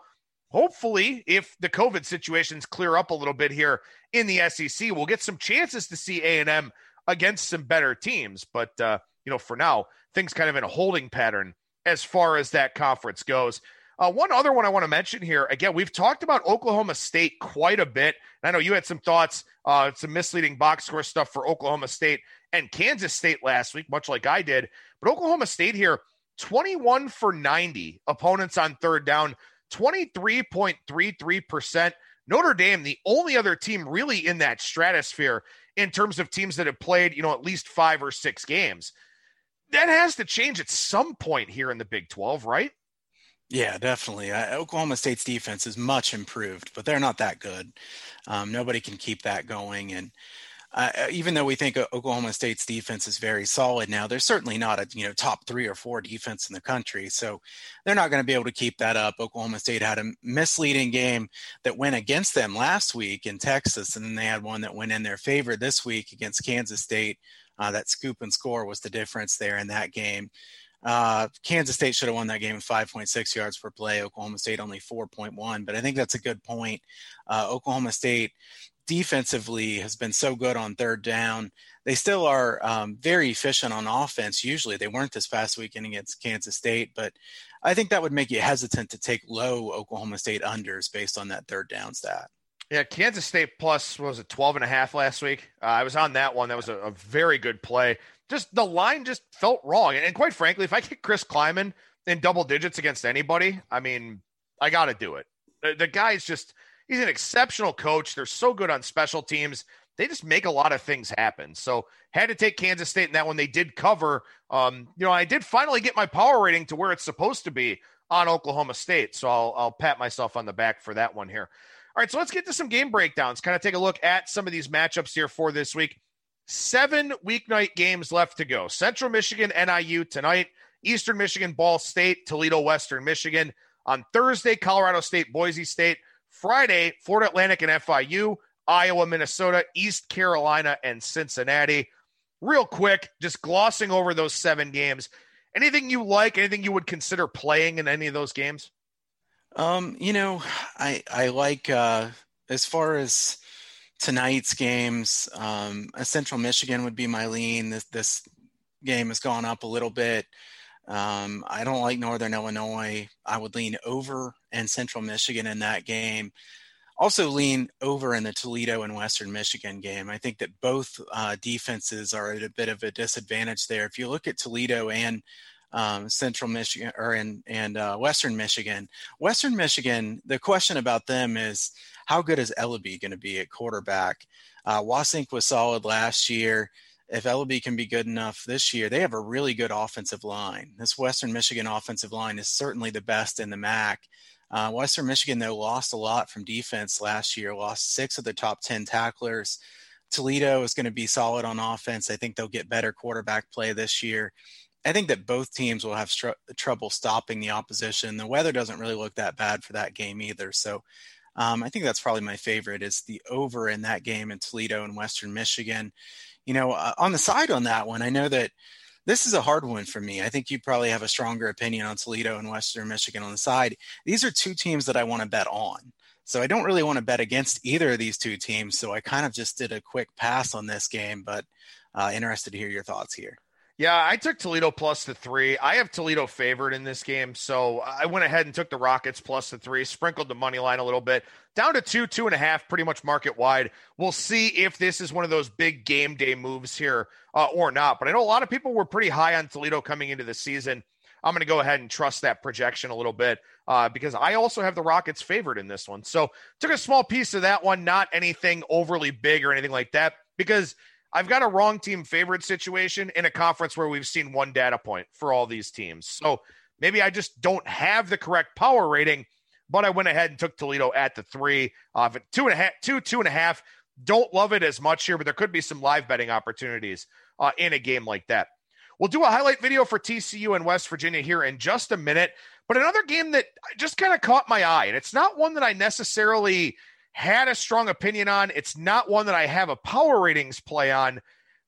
Hopefully, if the COVID situations clear up a little bit here in the SEC, we'll get some chances to see A and M against some better teams. But uh, you know, for now, things kind of in a holding pattern as far as that conference goes. Uh, one other one I want to mention here. Again, we've talked about Oklahoma State quite a bit. I know you had some thoughts, uh, some misleading box score stuff for Oklahoma State and Kansas State last week, much like I did. But Oklahoma State here, 21 for 90 opponents on third down, 23.33%. Notre Dame, the only other team really in that stratosphere in terms of teams that have played, you know, at least five or six games. That has to change at some point here in the Big 12, right? Yeah, definitely. Uh, Oklahoma State's defense is much improved, but they're not that good. Um, nobody can keep that going. And uh, even though we think Oklahoma State's defense is very solid now, they're certainly not a you know top three or four defense in the country. So they're not going to be able to keep that up. Oklahoma State had a misleading game that went against them last week in Texas, and then they had one that went in their favor this week against Kansas State. Uh, that scoop and score was the difference there in that game. Uh, Kansas State should have won that game with 5.6 yards per play. Oklahoma State only 4.1. But I think that's a good point. Uh, Oklahoma State defensively has been so good on third down. They still are um, very efficient on offense. Usually, they weren't this past weekend against Kansas State, but I think that would make you hesitant to take low Oklahoma State unders based on that third down stat. Yeah, Kansas State plus was it 12 and a half last week. Uh, I was on that one. That was a, a very good play just the line just felt wrong. And, and quite frankly, if I get Chris Klieman in double digits against anybody, I mean, I got to do it. The, the guy's just, he's an exceptional coach. They're so good on special teams. They just make a lot of things happen. So had to take Kansas State in that one. They did cover. Um, you know, I did finally get my power rating to where it's supposed to be on Oklahoma State. So I'll, I'll pat myself on the back for that one here. All right, so let's get to some game breakdowns. Kind of take a look at some of these matchups here for this week. Seven weeknight games left to go. Central Michigan, NIU tonight. Eastern Michigan, Ball State, Toledo, Western Michigan. On Thursday, Colorado State, Boise State. Friday, Florida Atlantic and FIU. Iowa, Minnesota, East Carolina, and Cincinnati. Real quick, just glossing over those seven games. Anything you like? Anything you would consider playing in any of those games? Um, you know, I I like uh as far as tonight's games. Um, Central Michigan would be my lean. This, this game has gone up a little bit. Um, I don't like Northern Illinois. I would lean over and Central Michigan in that game. Also, lean over in the Toledo and Western Michigan game. I think that both uh, defenses are at a bit of a disadvantage there. If you look at Toledo and um, Central Michigan or in and uh, Western Michigan, Western Michigan, the question about them is how good is Eleby going to be at quarterback? Uh, Wassink was solid last year. If Eleby can be good enough this year, they have a really good offensive line. This Western Michigan offensive line is certainly the best in the MAC. Uh, Western Michigan, though, lost a lot from defense last year, lost six of the top 10 tacklers. Toledo is going to be solid on offense. I think they'll get better quarterback play this year. I think that both teams will have str- trouble stopping the opposition. The weather doesn't really look that bad for that game either. So um, I think that's probably my favorite is the over in that game in Toledo and Western Michigan. You know, uh, on the side on that one, I know that this is a hard one for me. I think you probably have a stronger opinion on Toledo and Western Michigan on the side. These are two teams that I want to bet on. So I don't really want to bet against either of these two teams. So I kind of just did a quick pass on this game, but uh, interested to hear your thoughts here. Yeah, I took Toledo plus the three. I have Toledo favored in this game, so I went ahead and took the Rockets plus the three, sprinkled the money line a little bit, down to two, two and a half, pretty much market wide. We'll see if this is one of those big game day moves here uh, or not. But I know a lot of people were pretty high on Toledo coming into the season. I'm going to go ahead and trust that projection a little bit uh, because I also have the Rockets favored in this one. So took a small piece of that one, not anything overly big or anything like that, because I've got a wrong team favorite situation in a conference where we've seen one data point for all these teams. So maybe I just don't have the correct power rating, but I went ahead and took Toledo at the three. Uh, two and a half, two, two and a half. Don't love it as much here, but there could be some live betting opportunities uh, in a game like that. We'll do a highlight video for TCU and West Virginia here in just a minute. But another game that just kind of caught my eye, and it's not one that I necessarily had a strong opinion on. It's not one that I have a power ratings play on.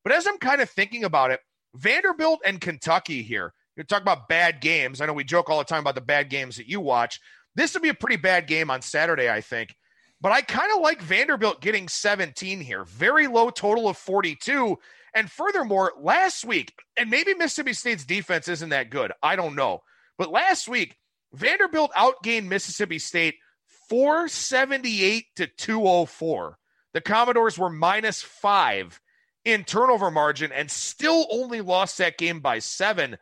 But as I'm kind of thinking about it, Vanderbilt and Kentucky here, you talk about bad games. I know we joke all the time about the bad games that you watch. This would be a pretty bad game on Saturday, I think. But I kind of like Vanderbilt getting 17 here. Very low total of 42. And furthermore, last week, and maybe Mississippi State's defense isn't that good. I don't know. But last week, Vanderbilt outgained Mississippi State 478 to 204. The Commodores were minus five in turnover margin and still only lost that game by seven.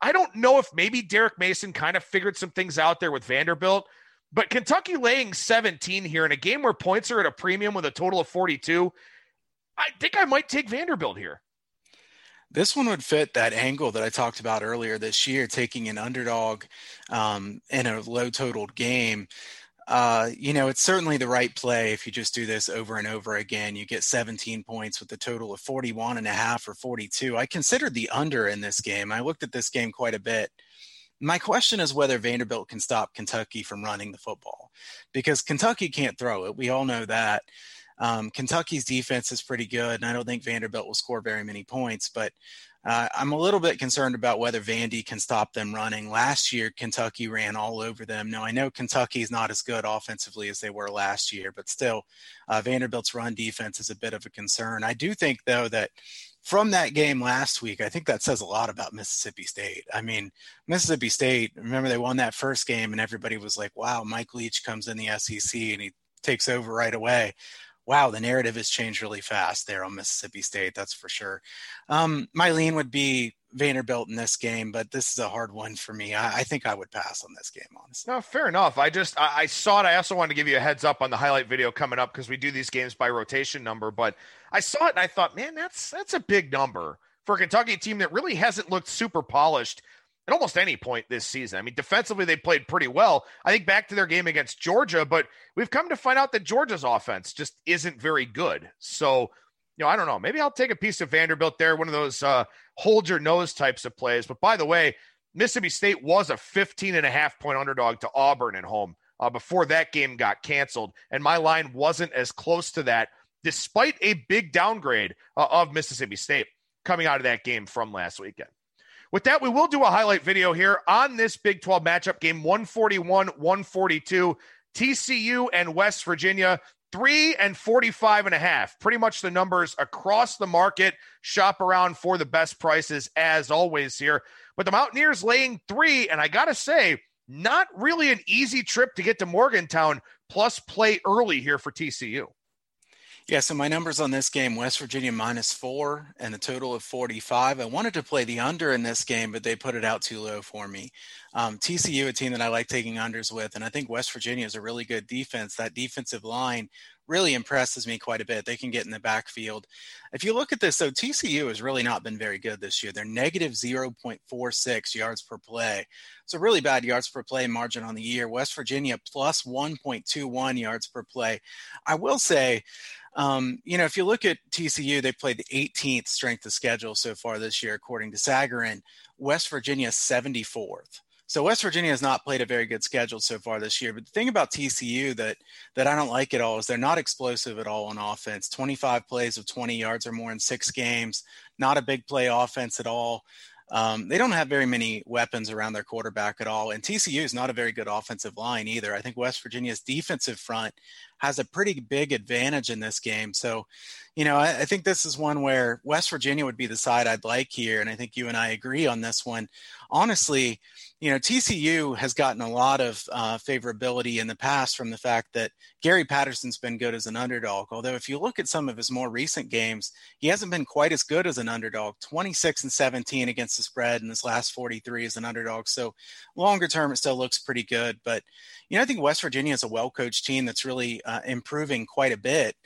I don't know if maybe Derek Mason kind of figured some things out there with Vanderbilt, but Kentucky laying 17 here in a game where points are at a premium with a total of 42. I think I might take Vanderbilt here. This one would fit that angle that I talked about earlier this year, taking an underdog um, in a low totaled game. Uh, you know, it's certainly the right play if you just do this over and over again. You get 17 points with a total of 41 and a half or 42. I considered the under in this game. I looked at this game quite a bit. My question is whether Vanderbilt can stop Kentucky from running the football because Kentucky can't throw it. We all know that. Um, Kentucky's defense is pretty good, and I don't think Vanderbilt will score very many points. But uh, I'm a little bit concerned about whether Vandy can stop them running. Last year, Kentucky ran all over them. Now, I know Kentucky is not as good offensively as they were last year, but still, uh, Vanderbilt's run defense is a bit of a concern. I do think, though, that from that game last week, I think that says a lot about Mississippi State. I mean, Mississippi State, remember they won that first game, and everybody was like, wow, Mike Leach comes in the SEC and he takes over right away wow, the narrative has changed really fast there on Mississippi State. That's for sure. Um, my lean would be Vanderbilt in this game, but this is a hard one for me. I, I think I would pass on this game, honestly. No, fair enough. I just I, I, saw it. I also wanted to give you a heads up on the highlight video coming up because we do these games by rotation number. But I saw it and I thought, man, that's that's a big number for a Kentucky team that really hasn't looked super polished at almost any point this season. I mean, defensively, they played pretty well. I think back to their game against Georgia, but we've come to find out that Georgia's offense just isn't very good. So, you know, I don't know. Maybe I'll take a piece of Vanderbilt there, one of those uh, hold your nose types of plays. But by the way, Mississippi State was a 15 and a half point underdog to Auburn at home uh, before that game got canceled. And my line wasn't as close to that, despite a big downgrade uh, of Mississippi State coming out of that game from last weekend. With that, we will do a highlight video here on this Big 12 matchup game 141 142. TCU and West Virginia, three and 45 and a half. Pretty much the numbers across the market. Shop around for the best prices as always here. But the Mountaineers laying three, and I got to say, not really an easy trip to get to Morgantown, plus play early here for TCU. Yeah, so my numbers on this game West Virginia minus four and a total of 45. I wanted to play the under in this game, but they put it out too low for me. Um, TCU, a team that I like taking unders with, and I think West Virginia is a really good defense. That defensive line really impresses me quite a bit. They can get in the backfield. If you look at this, though, TCU has really not been very good this year. They're negative 0.46 yards per play. A really bad yards per play margin on the year. West Virginia plus 1.21 yards per play. I will say, um, you know, if you look at TCU, they played the 18th strength of schedule so far this year, according to Sagarin. West Virginia 74th. So West Virginia has not played a very good schedule so far this year. But the thing about TCU that that I don't like at all is they're not explosive at all on offense. 25 plays of 20 yards or more in six games. Not a big play offense at all. Um, they don't have very many weapons around their quarterback at all. And TCU is not a very good offensive line either. I think West Virginia's defensive front has a pretty big advantage in this game. So, you know, I, I, think this is one where West Virginia would be the side I'd like here. And I think you and I agree on this one. Honestly, you know, TCU has gotten a lot of uh, favorability in the past from the fact that Gary Patterson's been good as an underdog. Although, if you look at some of his more recent games, he hasn't been quite as good as an underdog 26 and 17 against the spread in his last 43 as an underdog. So, longer term, it still looks pretty good. But, you know, I think West Virginia is a well coached team that's really uh, improving quite a bit.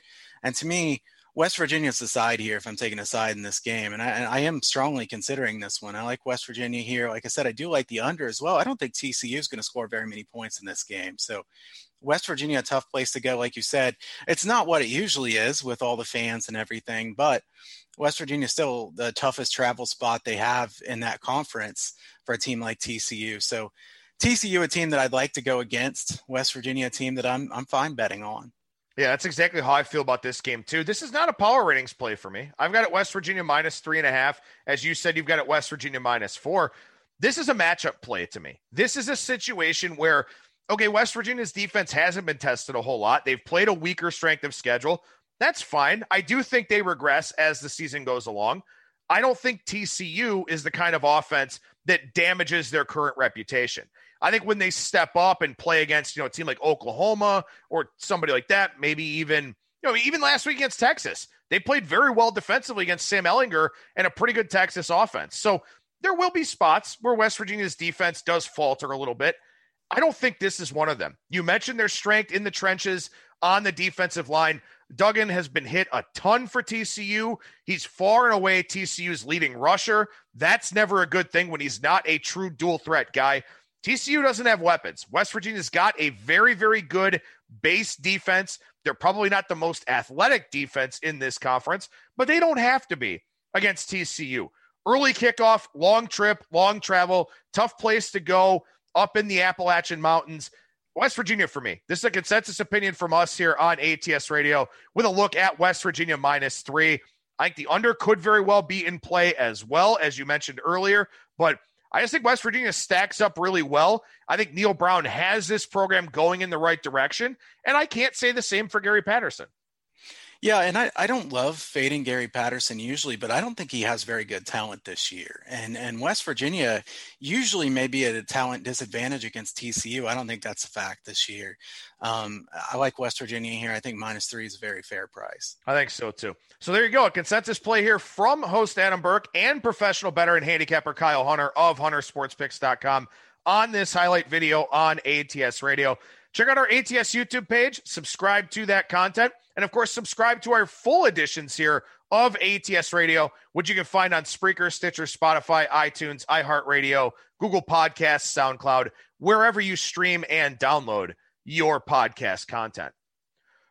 And to me, West Virginia's the side here if I'm taking a side in this game. And I, and I, am strongly considering this one. I like West Virginia here. Like I said, I do like the under as well. I don't think TCU is going to score very many points in this game. So West Virginia, a tough place to go. Like you said, it's not what it usually is with all the fans and everything, but West Virginia is still the toughest travel spot they have in that conference for a team like TCU. So TCU, a team that I'd like to go against. West Virginia, a team that I'm I'm fine betting on. Yeah, that's exactly how I feel about this game too. This is not a power ratings play for me. I've got it West Virginia minus three and a half. As you said, you've got it West Virginia minus four. This is a matchup play to me. This is a situation where, okay, West Virginia's defense hasn't been tested a whole lot. They've played a weaker strength of schedule. That's fine. I do think they regress as the season goes along. I don't think TCU is the kind of offense that damages their current reputation. I think when they step up and play against, you know, a team like Oklahoma or somebody like that, maybe even, you know, even last week against Texas, they played very well defensively against Sam Ehlinger and a pretty good Texas offense. So there will be spots where West Virginia's defense does falter a little bit. I don't think this is one of them. You mentioned their strength in the trenches on the defensive line. Duggan has been hit a ton for TCU. He's far and away TCU's leading rusher. That's never a good thing when he's not a true dual threat guy. TCU doesn't have weapons. West Virginia's got a very, very good base defense. They're probably not the most athletic defense in this conference, but they don't have to be against TCU. Early kickoff, long trip, long travel, tough place to go up in the Appalachian Mountains. West Virginia for me. This is a consensus opinion from us here on ATS Radio with a look at West Virginia minus three. I think the under could very well be in play as well, as you mentioned earlier. But I just think West Virginia stacks up really well. I think Neal Brown has this program going in the right direction. And I can't say the same for Gary Patterson. Yeah, and I, I don't love fading Gary Patterson usually, but I don't think he has very good talent this year. And and West Virginia usually may be at a talent disadvantage against TCU. I don't think that's a fact this year. Um, I like West Virginia here. I think minus three is a very fair price. I think so too. So there you go. A consensus play here from host Adam Burke and professional bettor and handicapper Kyle Hunter of HunterSportsPicks.com on this highlight video on ATS Radio. Check out our ATS YouTube page, subscribe to that content. And of course, subscribe to our full editions here of ATS Radio, which you can find on Spreaker, Stitcher, Spotify, iTunes, iHeartRadio, Google Podcasts, SoundCloud, wherever you stream and download your podcast content.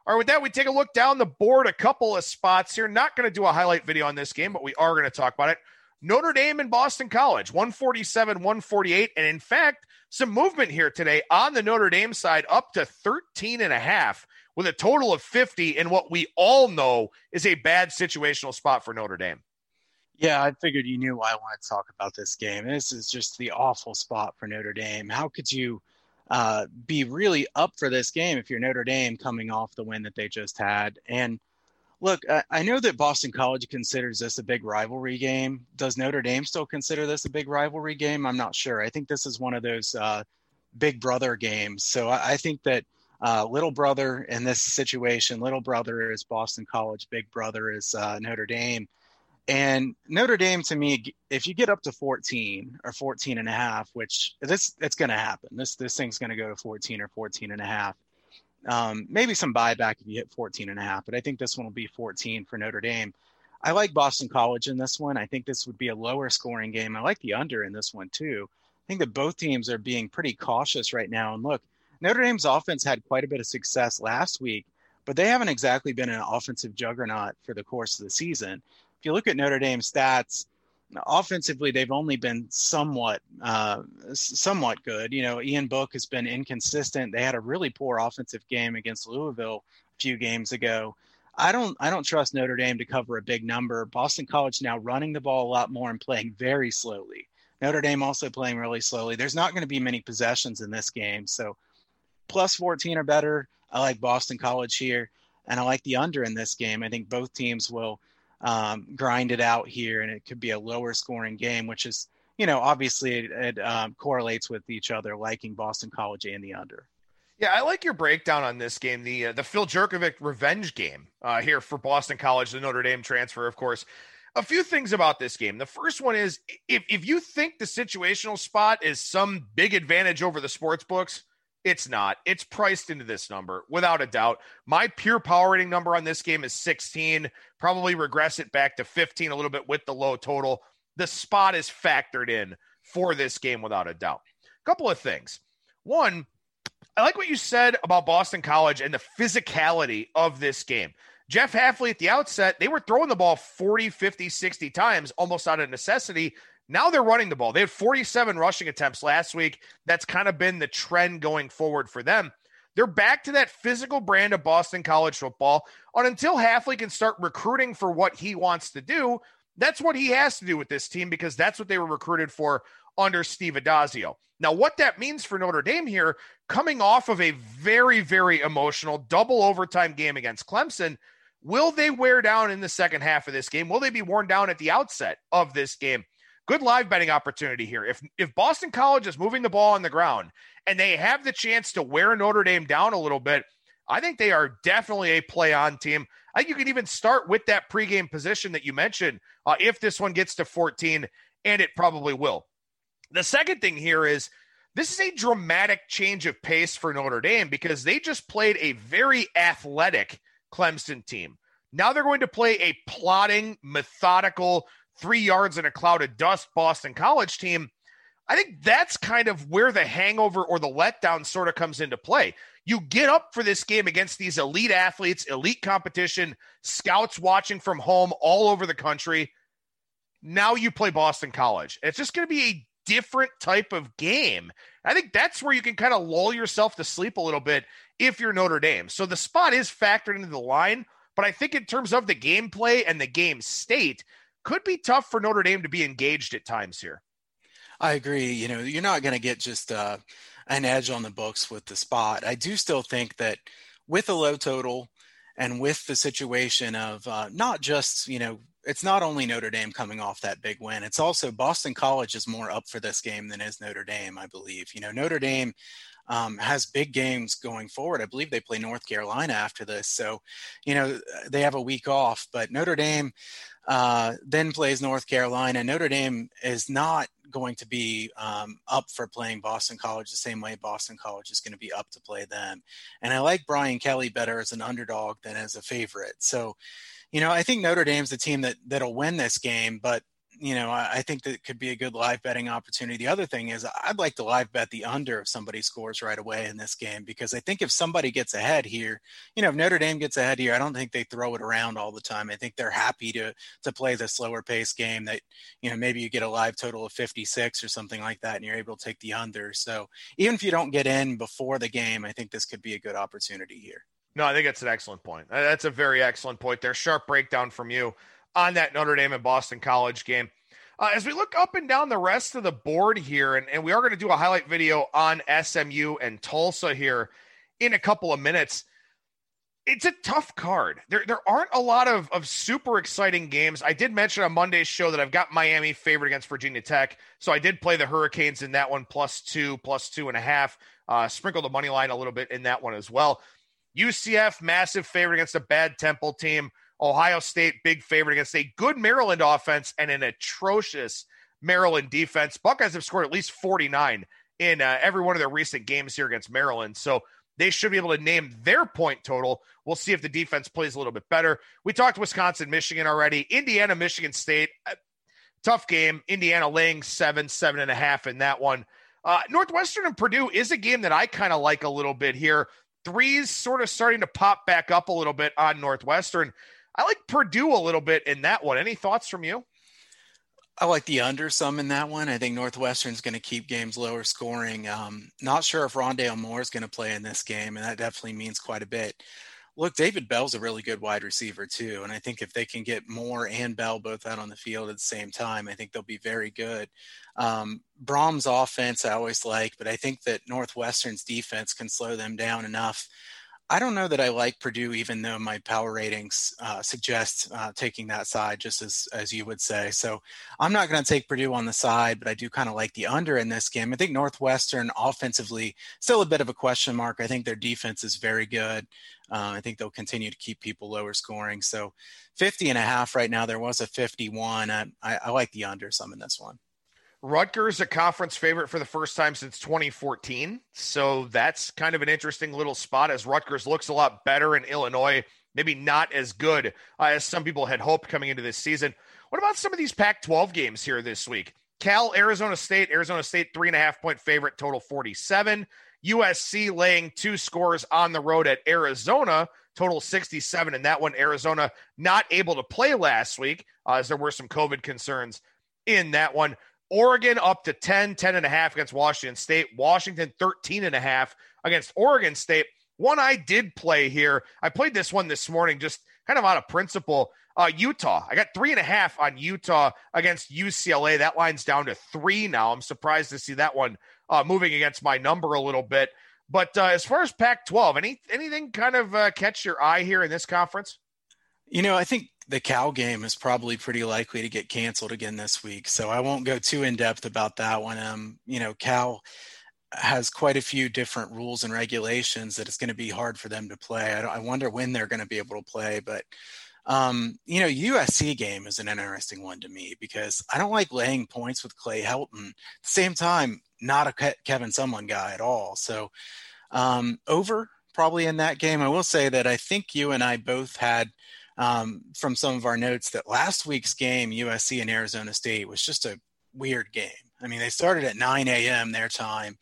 All right, with that, we take a look down the board, a couple of spots here. Not going to do a highlight video on this game, but we are going to talk about it. Notre Dame and Boston College, 147, 148. And in fact, some movement here today on the Notre Dame side, up to 13 and a half with a total of 50 in what we all know is a bad situational spot for Notre Dame. Yeah, I figured you knew why I wanted to talk about this game. This is just the awful spot for Notre Dame. How could you uh, be really up for this game if you're Notre Dame coming off the win that they just had? And look, I, I know that Boston College considers this a big rivalry game. Does Notre Dame still consider this a big rivalry game? I'm not sure. I think this is one of those uh, big brother games. So I, I think that – uh, little brother in this situation, little brother is Boston College, big brother is uh, Notre Dame. And Notre Dame to me, if you get up to 14 or 14 and a half, which this it's going to happen. This this thing's going to go to 14 or 14 and a half. Um, maybe some buyback if you hit 14 and a half, but I think this one will be 14 for Notre Dame. I like Boston College in this one. I think this would be a lower scoring game. I like the under in this one too. I think that both teams are being pretty cautious right now. And look, Notre Dame's offense had quite a bit of success last week, but they haven't exactly been an offensive juggernaut for the course of the season. If you look at Notre Dame's stats, offensively they've only been somewhat uh, somewhat good. You know, Ian Book has been inconsistent. They had a really poor offensive game against Louisville a few games ago. I don't I don't trust Notre Dame to cover a big number. Boston College now running the ball a lot more and playing very slowly. Notre Dame also playing really slowly. There's not going to be many possessions in this game, so plus 14 or better. I like Boston College here, and I like the under in this game. I think both teams will um, grind it out here, and it could be a lower scoring game, which is, you know, obviously it, it um, correlates with each other, liking Boston College and the under. Yeah, I like your breakdown on this game, the uh, the Phil Jurkovec revenge game uh, here for Boston College, the Notre Dame transfer, of course. A few things about this game. The first one is if if you think the situational spot is some big advantage over the sports books, it's not. It's priced into this number without a doubt. My pure power rating number on this game is 16. Probably regress it back to 15 a little bit with the low total. The spot is factored in for this game without a doubt. A couple of things. One, I like what you said about Boston College and the physicality of this game. Jeff Hafley at the outset, they were throwing the ball 40, 50, 60 times almost out of necessity now they're running the ball. They had 47 rushing attempts last week. That's kind of been the trend going forward for them. They're back to that physical brand of Boston college football. And until Hafley can start recruiting for what he wants to do, that's what he has to do with this team because that's what they were recruited for under Steve Addazio. Now, what that means for Notre Dame here, coming off of a very, very emotional double overtime game against Clemson, will they wear down in the second half of this game? Will they be worn down at the outset of this game? Good live betting opportunity here. If if Boston College is moving the ball on the ground and they have the chance to wear Notre Dame down a little bit, I think they are definitely a play on team. I think you can even start with that pregame position that you mentioned uh, if this one gets to 14, and it probably will. The second thing here is this is a dramatic change of pace for Notre Dame because they just played a very athletic Clemson team. Now they're going to play a plotting, methodical, three yards in a cloud of dust Boston College team. I think that's kind of where the hangover or the letdown sort of comes into play. You get up for this game against these elite athletes, elite competition, scouts watching from home all over the country. Now you play Boston College. It's just going to be a different type of game. I think that's where you can kind of lull yourself to sleep a little bit if you're Notre Dame. So the spot is factored into the line, but I think in terms of the gameplay and the game state, could be tough for Notre Dame to be engaged at times here. I agree. You know, you're not going to get just uh, an edge on the books with the spot. I do still think that with a low total and with the situation of uh, not just, you know, it's not only Notre Dame coming off that big win, it's also Boston College is more up for this game than is Notre Dame, I believe. You know, Notre Dame um, has big games going forward. I believe they play North Carolina after this. So, you know, they have a week off, but Notre Dame uh, then plays North Carolina. Notre Dame is not going to be um, up for playing Boston College the same way Boston College is going to be up to play them. And I like Brian Kelly better as an underdog than as a favorite. So, you know, I think Notre Dame's the team that that'll win this game, but you know, I, think that could be a good live betting opportunity. The other thing is, I'd like to live bet the under if somebody scores right away in this game because I think if somebody gets ahead here, you know, if Notre Dame gets ahead here, I don't think they throw it around all the time. I think they're happy to to play the slower pace game that you know maybe you get a live total of 56 or something like that, and you're able to take the under. So even if you don't get in before the game, I think this could be a good opportunity here. No, I think that's an excellent point. That's a very excellent point there. Sharp breakdown from you on that Notre Dame and Boston College game. Uh, as we look up and down the rest of the board here, and, and we are going to do a highlight video on SMU and Tulsa here in a couple of minutes. It's a tough card. There, there aren't a lot of, of super exciting games. I did mention on Monday's show that I've got Miami favored against Virginia Tech. So I did play the Hurricanes in that one, plus two, plus two and a half. Uh, sprinkled the money line a little bit in that one as well. UCF, massive favorite against a bad Temple team. Ohio State, big favorite against a good Maryland offense and an atrocious Maryland defense. Buckeyes have scored at least 49 in uh, every one of their recent games here against Maryland. So they should be able to name their point total. We'll see if the defense plays a little bit better. We talked Wisconsin, Michigan already. Indiana, Michigan State, uh, tough game. Indiana laying seven, seven and a half in that one. Uh, Northwestern and Purdue is a game that I kind of like a little bit here. Threes sort of starting to pop back up a little bit on Northwestern. I like Purdue a little bit in that one. Any thoughts from you? I like the under some in that one. I think Northwestern's going to keep games lower scoring. Um, not sure if Rondale Moore is going to play in this game, and that definitely means quite a bit. Look, David Bell's a really good wide receiver too, and I think if they can get Moore and Bell both out on the field at the same time, I think they'll be very good. Um, offense I always like, but I think that Northwestern's defense can slow them down enough I don't know that I like Purdue, even though my power ratings uh, suggest uh, taking that side, just as as you would say. So I'm not going to take Purdue on the side, but I do kind of like the under in this game. I think Northwestern offensively still a bit of a question mark. I think their defense is very good. Uh, I think they'll continue to keep people lower scoring. So 50 and a half right now. There was a 51. I, I, I like the under some in this one. Rutgers a conference favorite for the first time since 2014. So that's kind of an interesting little spot as Rutgers looks a lot better in Illinois, maybe not as good uh, as some people had hoped coming into this season. What about some of these Pac 12 games here this week? Cal, Arizona State, Arizona State, three and a half point favorite, total 47. USC laying two scores on the road at Arizona, total 67. And that one, Arizona not able to play last week uh, as there were some COVID concerns in that one. Oregon up to 10, 10 and a half against Washington State. Washington 13 and a half against Oregon State. One I did play here. I played this one this morning just kind of out of principle. Uh, Utah. I got three and a half on Utah against UCLA. That line's down to three now. I'm surprised to see that one uh, moving against my number a little bit. But uh, as far as Pac-12, any anything kind of uh, catch your eye here in this conference? You know, I think the Cal game is probably pretty likely to get canceled again this week. So I won't go too in depth about that one. Um, you know, Cal has quite a few different rules and regulations that it's going to be hard for them to play. I, I wonder when they're going to be able to play, but um, you know, USC game is an interesting one to me because I don't like laying points with Clay Helton. At the same time, not a Kevin Sumlin guy at all. So um, over probably in that game. I will say that I think you and I both had um, from some of our notes that last week's game, USC and Arizona State, was just a weird game. I mean, they started at 9 a.m. their time,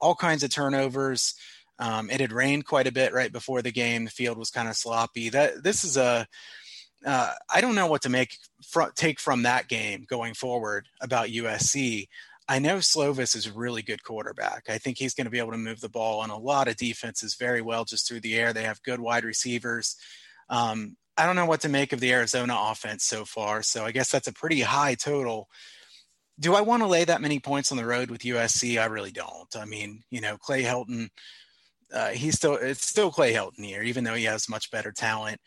all kinds of turnovers. Um, it had rained quite a bit right before the game. The field was kind of sloppy. That this is a uh, I don't know what to make fr- take from that game going forward about USC. I know Slovis is a really good quarterback. I think he's going to be able to move the ball on a lot of defenses very well just through the air. They have good wide receivers. Um, I don't know what to make of the Arizona offense so far. So I guess that's a pretty high total. Do I want to lay that many points on the road with USC? I really don't. I mean, you know, Clay Helton, uh, he's still it's still Clay Helton here, even though he has much better talent.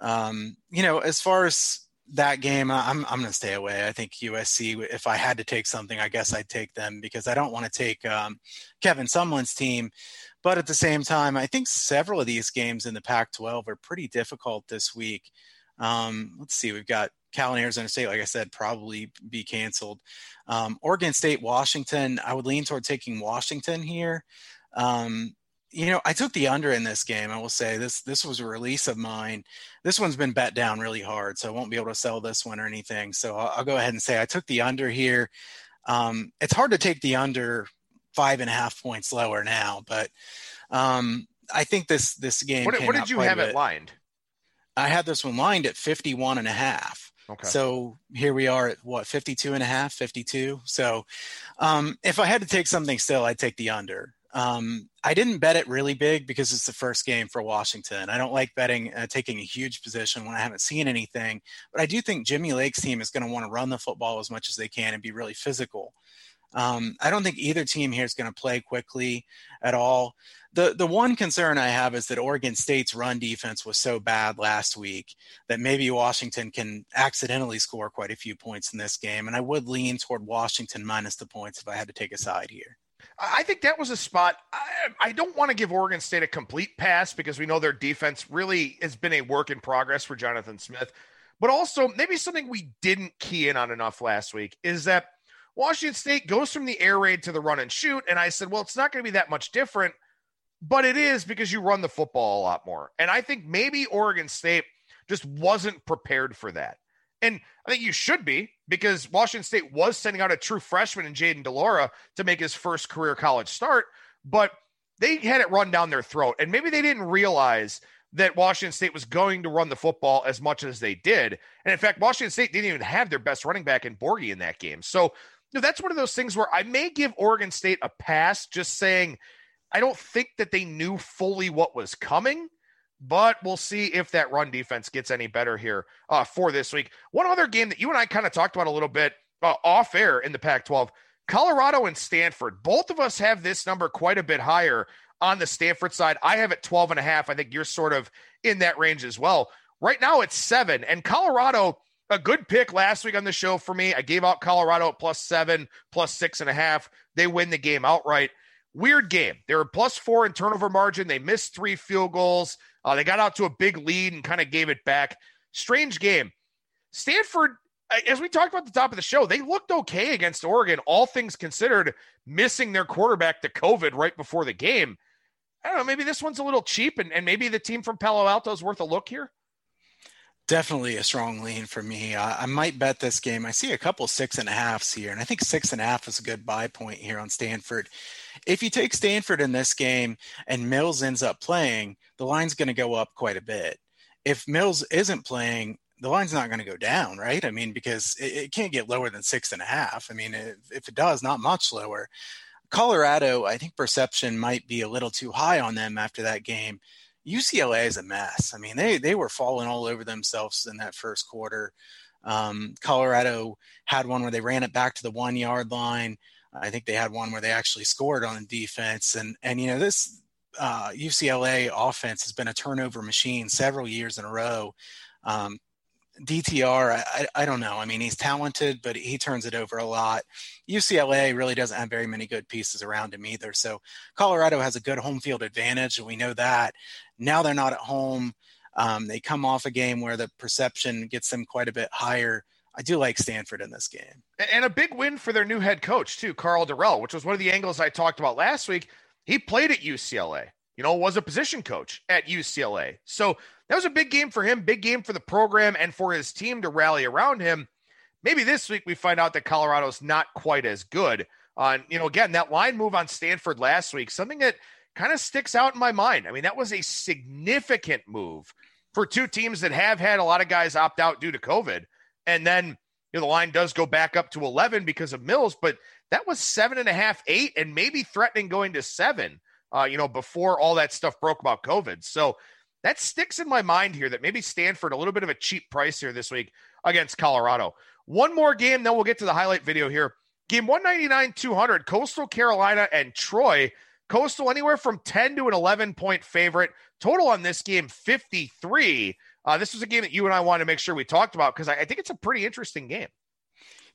Um, you know, as far as that game, I'm I'm going to stay away. I think USC. If I had to take something, I guess I'd take them because I don't want to take um, Kevin Sumlin's team. But at the same time, I think several of these games in the Pac-12 are pretty difficult this week. Um, let's see, we've got Cal and Arizona State, like I said, probably be canceled. Um, Oregon State, Washington, I would lean toward taking Washington here. Um, you know, I took the under in this game. I will say this this was a release of mine. This one's been bet down really hard, so I won't be able to sell this one or anything. So I'll, I'll go ahead and say I took the under here. Um, it's hard to take the under five and a half points lower now, but um, I think this this game. What, what did you have it lined? I had this one lined at 51 and a half. Okay. So here we are at what 52 and a half, 52. So um, if I had to take something still, I'd take the under. Um, I didn't bet it really big because it's the first game for Washington. I don't like betting, uh, taking a huge position when I haven't seen anything. But I do think Jimmy Lake's team is going to want to run the football as much as they can and be really physical. Um, I don't think either team here is going to play quickly at all. The the one concern I have is that Oregon State's run defense was so bad last week that maybe Washington can accidentally score quite a few points in this game, and I would lean toward Washington minus the points if I had to take a side here. I think that was a spot. I, I, don't want to give Oregon State a complete pass because we know their defense really has been a work in progress for Jonathan Smith. But also, maybe something we didn't key in on enough last week is that Washington State goes from the air raid to the run and shoot. And I said, well, it's not going to be that much different, but it is because you run the football a lot more. And I think maybe Oregon State just wasn't prepared for that. And I think you should be because Washington State was sending out a true freshman in Jayden de Laura to make his first career college start, but they had it run down their throat. And maybe they didn't realize that Washington State was going to run the football as much as they did. And in fact, Washington State didn't even have their best running back in Borghi in that game. So know, that's one of those things where I may give Oregon State a pass just saying I don't think that they knew fully what was coming but we'll see if that run defense gets any better here uh, for this week. One other game that you and I kind of talked about a little bit uh, off air in the Pac 12 Colorado and Stanford. Both of us have this number quite a bit higher on the Stanford side. I have it 12 and a half. I think you're sort of in that range as well. Right now it's seven, and Colorado. A good pick last week on the show for me. I gave out Colorado at plus seven, plus six and a half. They win the game outright. Weird game. They were plus four in turnover margin. They missed three field goals. Uh, they got out to a big lead and kind of gave it back. Strange game. Stanford, as we talked about the top of the show, they looked okay against Oregon, all things considered, missing their quarterback to COVID right before the game. I don't know. Maybe this one's a little cheap, and, and maybe the team from Palo Alto is worth a look here. Definitely a strong lean for me. I might bet this game. I see a couple six and a halfs here, and I think six and a half is a good buy point here on Stanford. If you take Stanford in this game and Mills ends up playing, the line's going to go up quite a bit. If Mills isn't playing, the line's not going to go down, right? I mean, because it, it, can't get lower than six and a half. I mean, if, if it does, not much lower. Colorado, I think perception might be a little too high on them after that game. UCLA is a mess. I mean, they they were falling all over themselves in that first quarter. Um, Colorado had one where they ran it back to the one yard line. I think they had one where they actually scored on defense, and and you know this uh, UCLA offense has been a turnover machine several years in a row. Um, DTR, I, I, don't know. I mean, he's talented, but he turns it over a lot. UCLA really doesn't have very many good pieces around him either. So Colorado has a good home field advantage, and we know that. Now they're not at home. Um, they come off a game where the perception gets them quite a bit higher. I do like Stanford in this game. And a big win for their new head coach, too, Karl Dorrell, which was one of the angles I talked about last week. He played at UCLA. You know, was a position coach at UCLA. So that was a big game for him, big game for the program and for his team to rally around him. Maybe this week we find out that Colorado's not quite as good. On, uh, you know, again, that line move on Stanford last week, something that kind of sticks out in my mind. I mean, that was a significant move for two teams that have had a lot of guys opt out due to COVID. And then, you know, the line does go back up to 11 because of Mills, but that was seven and a half, eight, and maybe threatening going to seven, uh, you know, before all that stuff broke about COVID. So that sticks in my mind here that maybe Stanford, a little bit of a cheap price here this week against Colorado. One more game, then we'll get to the highlight video here. Game 199 200, Coastal Carolina and Troy. Coastal anywhere from 10 to an 11 point favorite. Total on this game 53. Uh, this was a game that you and I wanted to make sure we talked about because I, I think it's a pretty interesting game.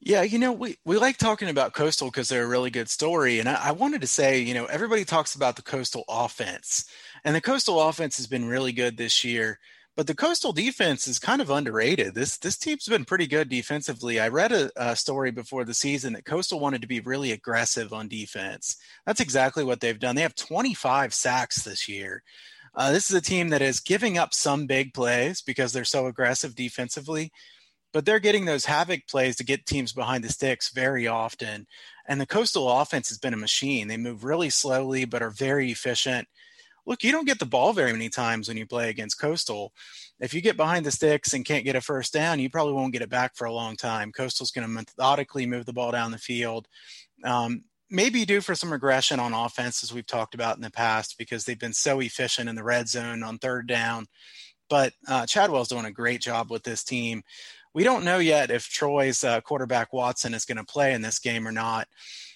Yeah, you know, we, we like talking about Coastal because they're a really good story. And I, I, wanted to say, you know, everybody talks about the Coastal offense, and the Coastal offense has been really good this year. But the Coastal defense is kind of underrated. This this team's been pretty good defensively. I read a, a story before the season that Coastal wanted to be really aggressive on defense. That's exactly what they've done. They have 25 sacks this year. Uh, this is a team that is giving up some big plays because they're so aggressive defensively, but they're getting those havoc plays to get teams behind the sticks very often. And the Coastal offense has been a machine. They move really slowly, but are very efficient. Look, you don't get the ball very many times when you play against Coastal. If you get behind the sticks and can't get a first down, you probably won't get it back for a long time. Coastal's going to methodically move the ball down the field. Um, maybe due for some regression on offense, as we've talked about in the past, because they've been so efficient in the red zone on third down. But uh, Chadwell's doing a great job with this team we don't know yet if Troy's uh, quarterback Watson is going to play in this game or not.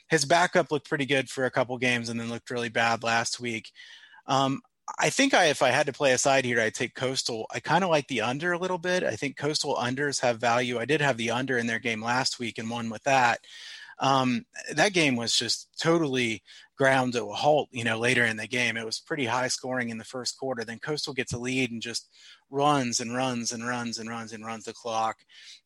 His backup looked pretty good for a couple games and then looked really bad last week. Um, I think I, if I had to play a side here, I'd take Coastal. I kind of like the under a little bit. I think Coastal unders have value. I did have the under in their game last week and won with that. Um, that game was just totally ground to a halt, you know, later in the game. It was pretty high scoring in the first quarter. Then Coastal gets a lead and just runs and runs and runs and runs and runs the clock.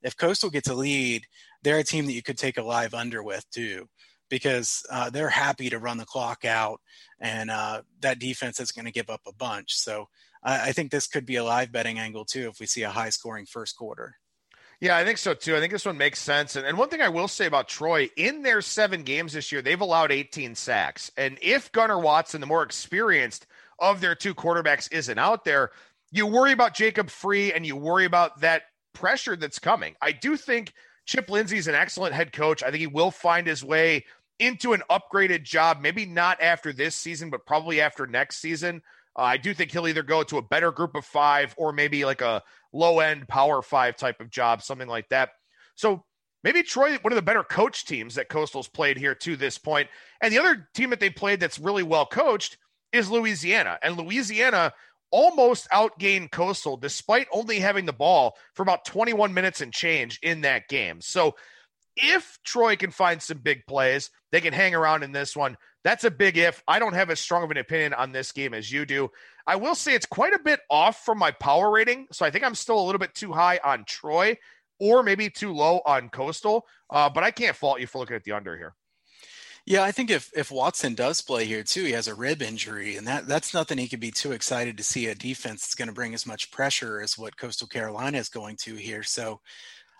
If Coastal gets a lead, they're a team that you could take a live under with too, because uh, they're happy to run the clock out, and uh, that defense is going to give up a bunch. So I, I think this could be a live betting angle too if we see a high scoring first quarter. Yeah, I think so too. I think this one makes sense. And, and one thing I will say about Troy, in their seven games this year, they've allowed 18 sacks. And if Gunnar Watson, the more experienced of their two quarterbacks, isn't out there, you worry about Jacob Free and you worry about that pressure that's coming. I do think Chip Lindsey is an excellent head coach. I think he will find his way into an upgraded job, maybe not after this season, but probably after next season. Uh, I do think he'll either go to a better group of five or maybe like a low end power five type of job, something like that. So maybe Troy, one of the better coach teams that Coastal's played here to this point. And the other team that they played that's really well coached is Louisiana. And Louisiana almost outgained Coastal despite only having the ball for about 21 minutes and change in that game. So if Troy can find some big plays, they can hang around in this one. That's a big if. I don't have as strong of an opinion on this game as you do. I will say it's quite a bit off from my power rating. So I think I'm still a little bit too high on Troy or maybe too low on Coastal. Uh, but I can't fault you for looking at the under here. Yeah, I think if if Watson does play here too, he has a rib injury, and that that's nothing he could be too excited to see a defense that's going to bring as much pressure as what Coastal Carolina is going to here. So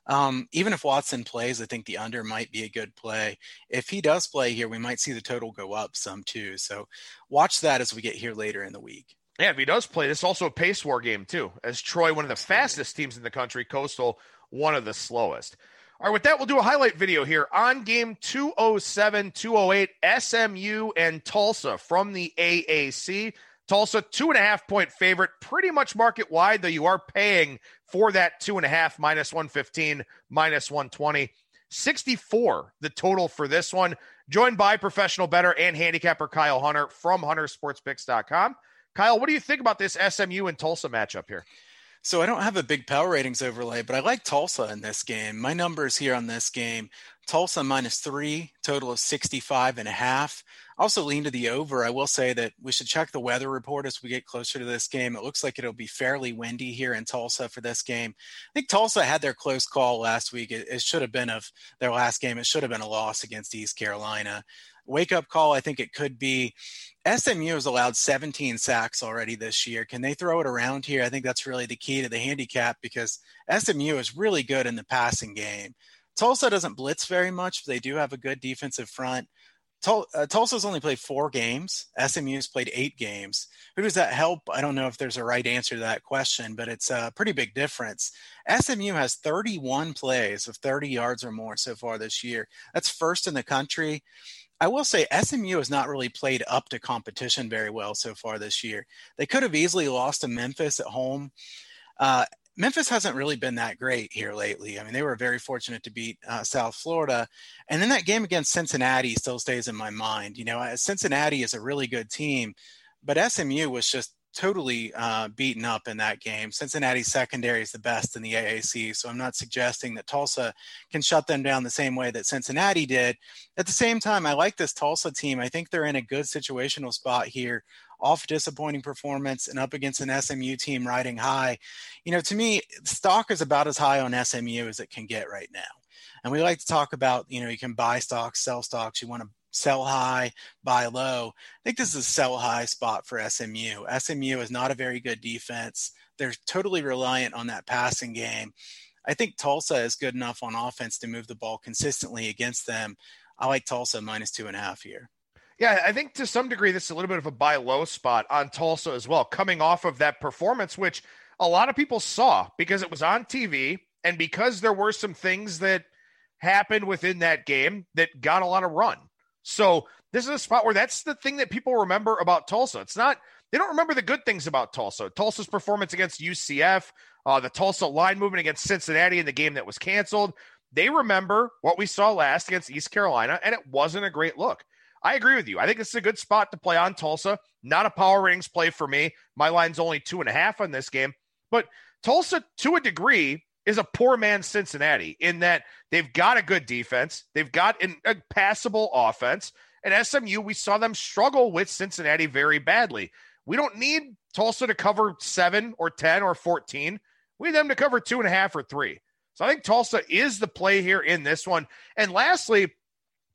um, even if Watson plays, I think the under might be a good play. If he does play here, we might see the total go up some too. So watch that as we get here later in the week. Yeah, if he does play, this is also a pace war game too. As Troy, one of the fastest teams in the country, Coastal, one of the slowest. All right, with that, we'll do a highlight video here on game 207, 208, SMU and Tulsa from the AAC. Tulsa, two and a half point favorite, pretty much market wide, though you are paying for that two and a half, minus 115, minus 120. 64 the total for this one. Joined by professional bettor and handicapper Kyle Hunter from huntersportspicks.com. Kyle, what do you think about this SMU and Tulsa matchup here? So I don't have a big power ratings overlay, but I like Tulsa in this game. My numbers here on this game Tulsa minus three, total of 65 and a half. Also lean to the over. I will say that we should check the weather report as we get closer to this game. It looks like it'll be fairly windy here in Tulsa for this game. I think Tulsa had their close call last week. It, it should have been of their last game. It should have been a loss against East Carolina. Wake up call, I think it could be. SMU has allowed 17 sacks already this year. Can they throw it around here? I think that's really the key to the handicap because SMU is really good in the passing game. Tulsa doesn't blitz very much, but they do have a good defensive front. Tul- uh, Tulsa's only played four games. SMU's played eight games. Who does that help? I don't know if there's a right answer to that question, but it's a pretty big difference. SMU has 31 plays of 30 yards or more so far this year. That's first in the country. I will say SMU has not really played up to competition very well so far this year. They could have easily lost to Memphis at home. Uh, Memphis hasn't really been that great here lately. I mean, they were very fortunate to beat uh, South Florida. And then that game against Cincinnati still stays in my mind. You know, Cincinnati is a really good team, but SMU was just totally uh, beaten up in that game. Cincinnati's secondary is the best in the AAC, so I'm not suggesting that Tulsa can shut them down the same way that Cincinnati did. At the same time, I like this Tulsa team. I think they're in a good situational spot here. Off disappointing performance and up against an SMU team riding high. You know, to me, stock is about as high on SMU as it can get right now. And we like to talk about, you know, you can buy stocks, sell stocks. You want to sell high, buy low. I think this is a sell high spot for SMU. SMU is not a very good defense. They're totally reliant on that passing game. I think Tulsa is good enough on offense to move the ball consistently against them. I like Tulsa minus two and a half here. Yeah, I think to some degree this is a little bit of a buy low spot on Tulsa as well, coming off of that performance, which a lot of people saw because it was on TV and because there were some things that happened within that game that got a lot of run. So this is a spot where that's the thing that people remember about Tulsa. It's not they don't remember the good things about Tulsa. Tulsa's performance against UCF, uh, the Tulsa line movement against Cincinnati in the game that was canceled. They remember what we saw last against East Carolina, and it wasn't a great look. I agree with you. I think this is a good spot to play on Tulsa. Not a power ratings play for me. My line's only two and a half on this game, but Tulsa, to a degree, is a poor man Cincinnati in that they've got a good defense, they've got an, a passable offense. And SMU, we saw them struggle with Cincinnati very badly. We don't need Tulsa to cover seven or 10 or 14. We need them to cover two and a half or three. So I think Tulsa is the play here in this one. And lastly,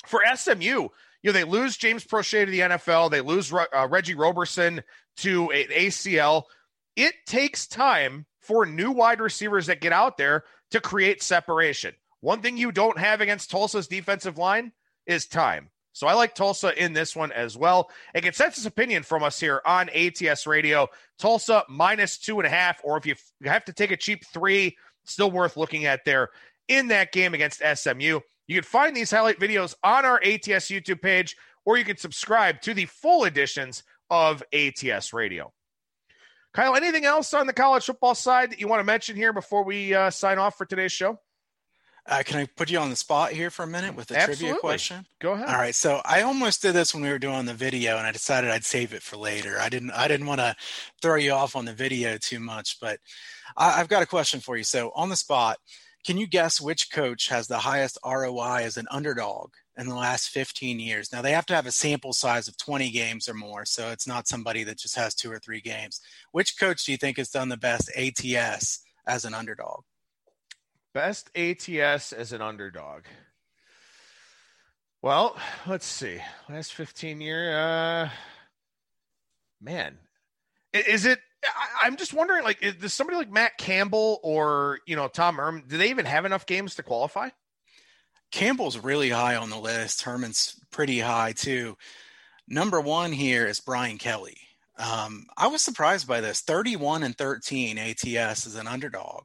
for SMU, you know, they lose James Proche to the NFL, they lose uh, Reggie Roberson to an ACL. It takes time for new wide receivers that get out there to create separation. One thing you don't have against Tulsa's defensive line is time. So I like Tulsa in this one as well. A consensus opinion from us here on ATS Radio Tulsa minus two and a half, or if you have to take a cheap three, still worth looking at there in that game against SMU. You can find these highlight videos on our ATS YouTube page, or you can subscribe to the full editions of ATS Radio. Kyle, anything else on the college football side that you want to mention here before we uh, sign off for today's show? Uh, can I put you on the spot here for a minute with a Absolutely. trivia question? Go ahead. All right. So I almost did this when we were doing the video, and I decided I'd save it for later. I didn't. I didn't want to throw you off on the video too much, but I, I've got a question for you. So on the spot, can you guess which coach has the highest ROI as an underdog in the last 15 years. Now, they have to have a sample size of 20 games or more, so it's not somebody that just has two or three games. Which coach do you think has done the best ATS as an underdog? Best ATS as an underdog. Well, let's see. Last 15 year uh man. Is it I, am just wondering like does somebody like Matt Campbell or, you know, Tom Herman, do they even have enough games to qualify? Campbell's really high on the list. Herman's pretty high too. Number one here is Brian Kelly. Um, I was surprised by this 31 and 13 ATS is an underdog.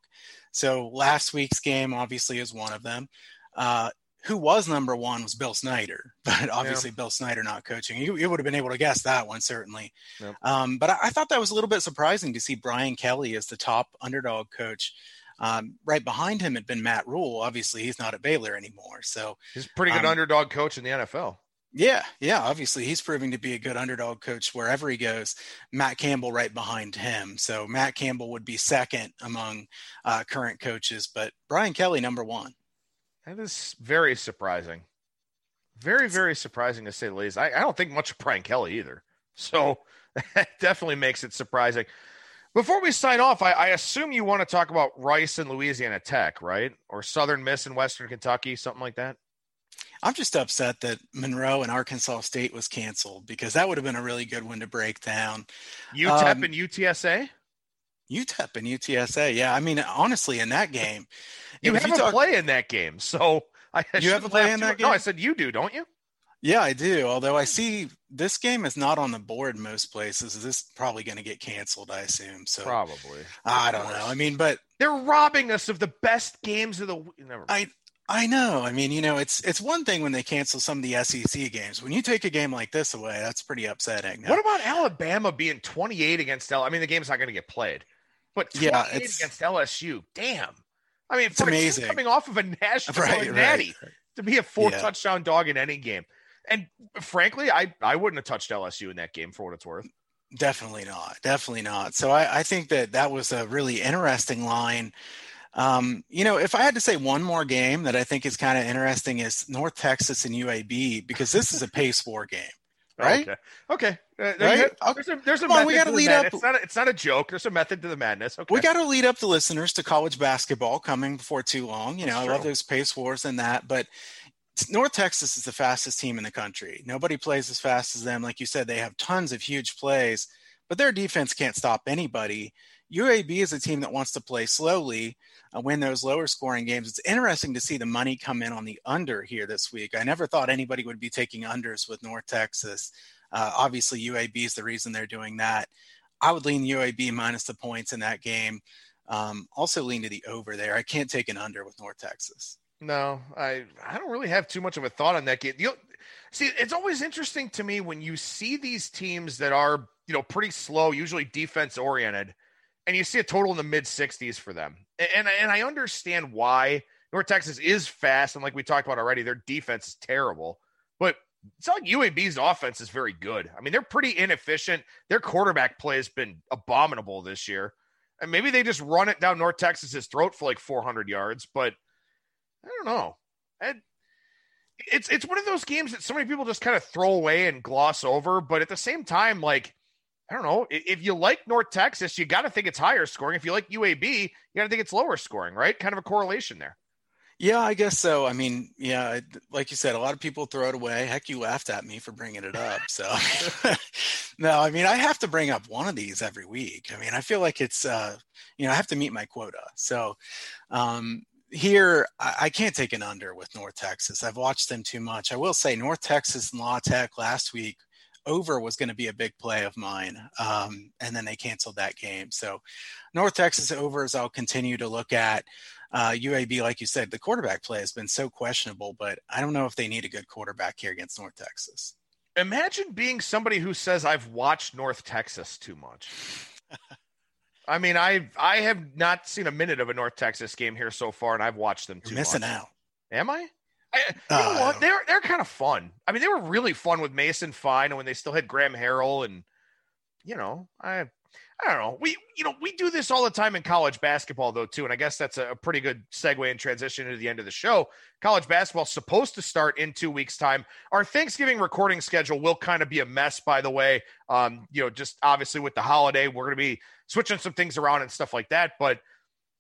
So last week's game obviously is one of them. Uh, who was number one was Bill Snyder, *laughs* but obviously yeah. Bill Snyder not coaching. You, you, would have been able to guess that one certainly. Yep. Um, but I, I, thought that was a little bit surprising to see Brian Kelly as the top underdog coach. Um, right behind him had been Matt Rhule. Obviously, he's not at Baylor anymore. So he's a pretty good um, underdog coach in the NFL. Yeah, yeah. Obviously, he's proving to be a good underdog coach wherever he goes. Matt Campbell right behind him. So Matt Campbell would be second among uh, current coaches, but Brian Kelly number one. That is very surprising. Very, very surprising to say the least. I, I don't think much of Brian Kelly either. So *laughs* that definitely makes it surprising. Before we sign off, I, I, assume you want to talk about Rice and Louisiana Tech, right? Or Southern Miss and Western Kentucky, something like that. I'm just upset that Monroe and Arkansas State was canceled because that would have been a really good one to break down. UTEP um, and UTSA. UTEP and UTSA, yeah. I mean, honestly, in that game, you have you a talk, play in that game, so I you have a play in that game. No, I said you do, don't you? Yeah, I do. Although I see this game is not on the board most places. This is probably going to get canceled, I assume. So probably. I don't know. I mean, but they're robbing us of the best games of the. Never I I know. I mean, you know, it's it's one thing when they cancel some of the SEC games. When you take a game like this away, that's pretty upsetting. What about Alabama being 28 against L? I mean, the game's not going to get played, but yeah, it's against LSU. Damn. I mean, it's amazing. Coming off of a national *laughs* right, natty right. to be a four yeah. touchdown dog in any game. And frankly, I, I wouldn't have touched LSU in that game for what it's worth. Definitely not. Definitely not. So I, I think that that was a really interesting line. Um, you know, if I had to say one more game that I think is kind of interesting is North Texas and UAB because this is a pace war game, right? Okay. Okay. Uh, right? There's a, there's a method on, we got to lead up. It's not, a, it's not a joke. There's a method to the madness. Okay. We got to lead up the listeners to college basketball coming before too long. You know, I love those pace wars and that, but North Texas is the fastest team in the country. Nobody plays as fast as them. Like you said, they have tons of huge plays, but their defense can't stop anybody. UAB is a team that wants to play slowly, uh, win those lower scoring games. It's interesting to see the money come in on the under here this week. I never thought anybody would be taking unders with North Texas. Uh, obviously, UAB is the reason they're doing that. I would lean UAB minus the points in that game. Um, also lean to the over there. I can't take an under with North Texas. No, I I don't really have too much of a thought on that game. You see, it's always interesting to me when you see these teams that are you know pretty slow, usually defense oriented, and you see a total in the mid 60s for them. And and I understand why North Texas is fast, and like we talked about already, their defense is terrible. But it's not like UAB's offense is very good. I mean, they're pretty inefficient. Their quarterback play has been abominable this year. And maybe they just run it down North Texas's throat for like 400 yards, but I don't know. It's it's one of those games that so many people just kind of throw away and gloss over, but at the same time, like I don't know, if you like North Texas, you got to think it's higher scoring. If you like UAB, you got to think it's lower scoring, right? Kind of a correlation there. Yeah, I guess so. I mean, yeah, like you said, a lot of people throw it away. Heck, you laughed at me for bringing it up. So, *laughs* no, I mean, I have to bring up one of these every week. I mean, I feel like it's, uh, you know, I have to meet my quota. So, um, here I, can't take an under with North Texas. I've watched them too much. I will say North Texas and La Tech last week over was going to be a big play of mine, um, and then they canceled that game. So North Texas overs I'll continue to look at. Uh, UAB, like you said, the quarterback play has been so questionable, but I don't know if they need a good quarterback here against North Texas. Imagine being somebody who says I've watched North Texas too much. *laughs* I mean, I I have not seen a minute of a North Texas game here so far, and I've watched them too. You're missing much. out. Am I? I you uh, know what? They're they're kind of fun. I mean, they were really fun with Mason Fine, and when they still had Graham Harrell, and you know, I I don't know. We you know we do this all the time in college basketball though too, and I guess that's a, pretty good segue and transition into the end of the show. College basketball supposed to start in two weeks' time. Our Thanksgiving recording schedule will kind of be a mess, by the way. Um, you know, just obviously with the holiday, we're going to be switching some things around and stuff like that. But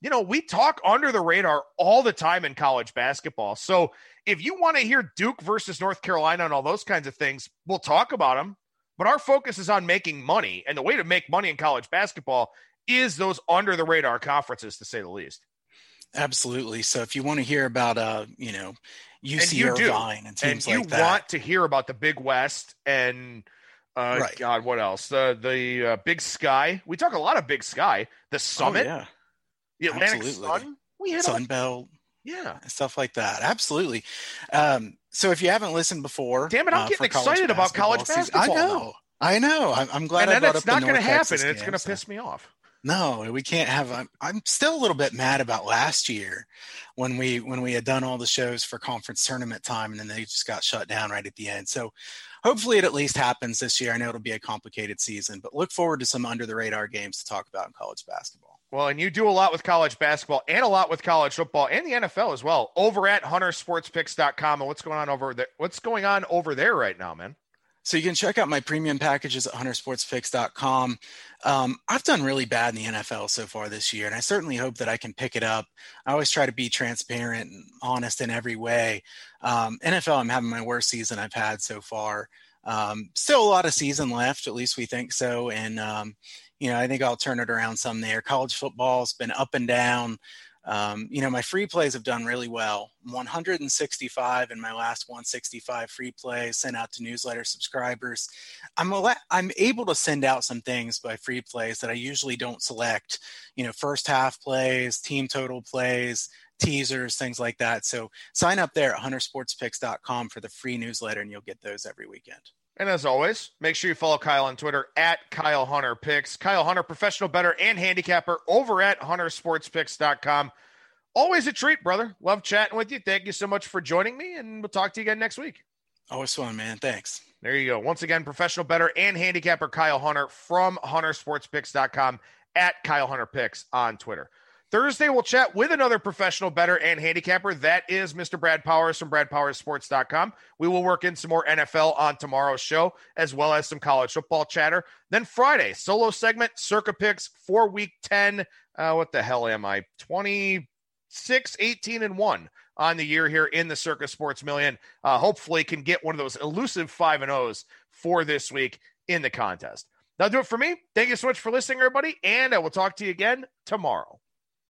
you know, we talk under the radar all the time in college basketball. So if you want to hear Duke versus North Carolina and all those kinds of things, we'll talk about them. But our focus is on making money. And the way to make money in college basketball is those under the radar conferences, to say the least. Absolutely. So if you want to hear about, uh, you know, UC and Irvine and teams and like that, you want to hear about the Big West and uh, right. God, what else? The the uh, Big Sky. We talk a lot of Big Sky. The oh, Summit. Oh, yeah. The Atlantic Absolutely. Sun. We had Sunbelt. Yeah, stuff like that. Absolutely. Um, so if you haven't listened before, damn it, I'm uh, getting excited about college basketball. I know. I know. I'm, I'm glad. And then it's not going to happen, and it's going to piss me off. No, we can't have. I'm, I'm still a little bit mad about last year when we when we had done all the shows for conference tournament time, and then they just got shut down right at the end. So hopefully it at least happens this year. I know it'll be a complicated season, but look forward to some under the radar games to talk about in college basketball. Well, and you do a lot with college basketball and a lot with college football and the NFL as well. Over at huntersportspicks.com and what's going on over there? What's going on over there right now, man? So you can check out my premium packages at huntersportspicks.com. Um, I've done really bad in the NFL so far this year, and I certainly hope that I can pick it up. I always try to be transparent and honest in every way. Um, NFL, I'm having my worst season I've had so far. Um, still a lot of season left, at least we think so. And, um, you know, I think I'll turn it around some there. College football's been up and down. Um, you know, my free plays have done really well. 165 in my last 165 free plays sent out to newsletter subscribers. I'm I'm able to send out some things by free plays that I usually don't select. You know, first half plays, team total plays, teasers, things like that. So sign up there at huntersportspicks.com for the free newsletter, and you'll get those every weekend. And as always, make sure you follow Kyle on Twitter at Kyle Hunter Picks. Kyle Hunter, professional bettor and handicapper over at huntersportspicks.com. Always a treat, brother. Love chatting with you. Thank you so much for joining me, and we'll talk to you again next week. Always fun, man. Thanks. There you go. Once again, professional bettor and handicapper Kyle Hunter from huntersportspicks.com at Kyle Hunter Picks on Twitter. Thursday, we'll chat with another professional bettor and handicapper. That is Mr. Brad Powers from BradPowersSports.com. We will work in some more NFL on tomorrow's show, as well as some college football chatter. Then Friday, solo segment, Circa Picks for week 10. Uh, what the hell am I? 26, 18, and 1 on the year here in the Circa Sports Million. Uh, hopefully, can get one of those elusive 5 and O's for this week in the contest. That'll do it for me. Thank you so much for listening, everybody, and I will talk to you again tomorrow.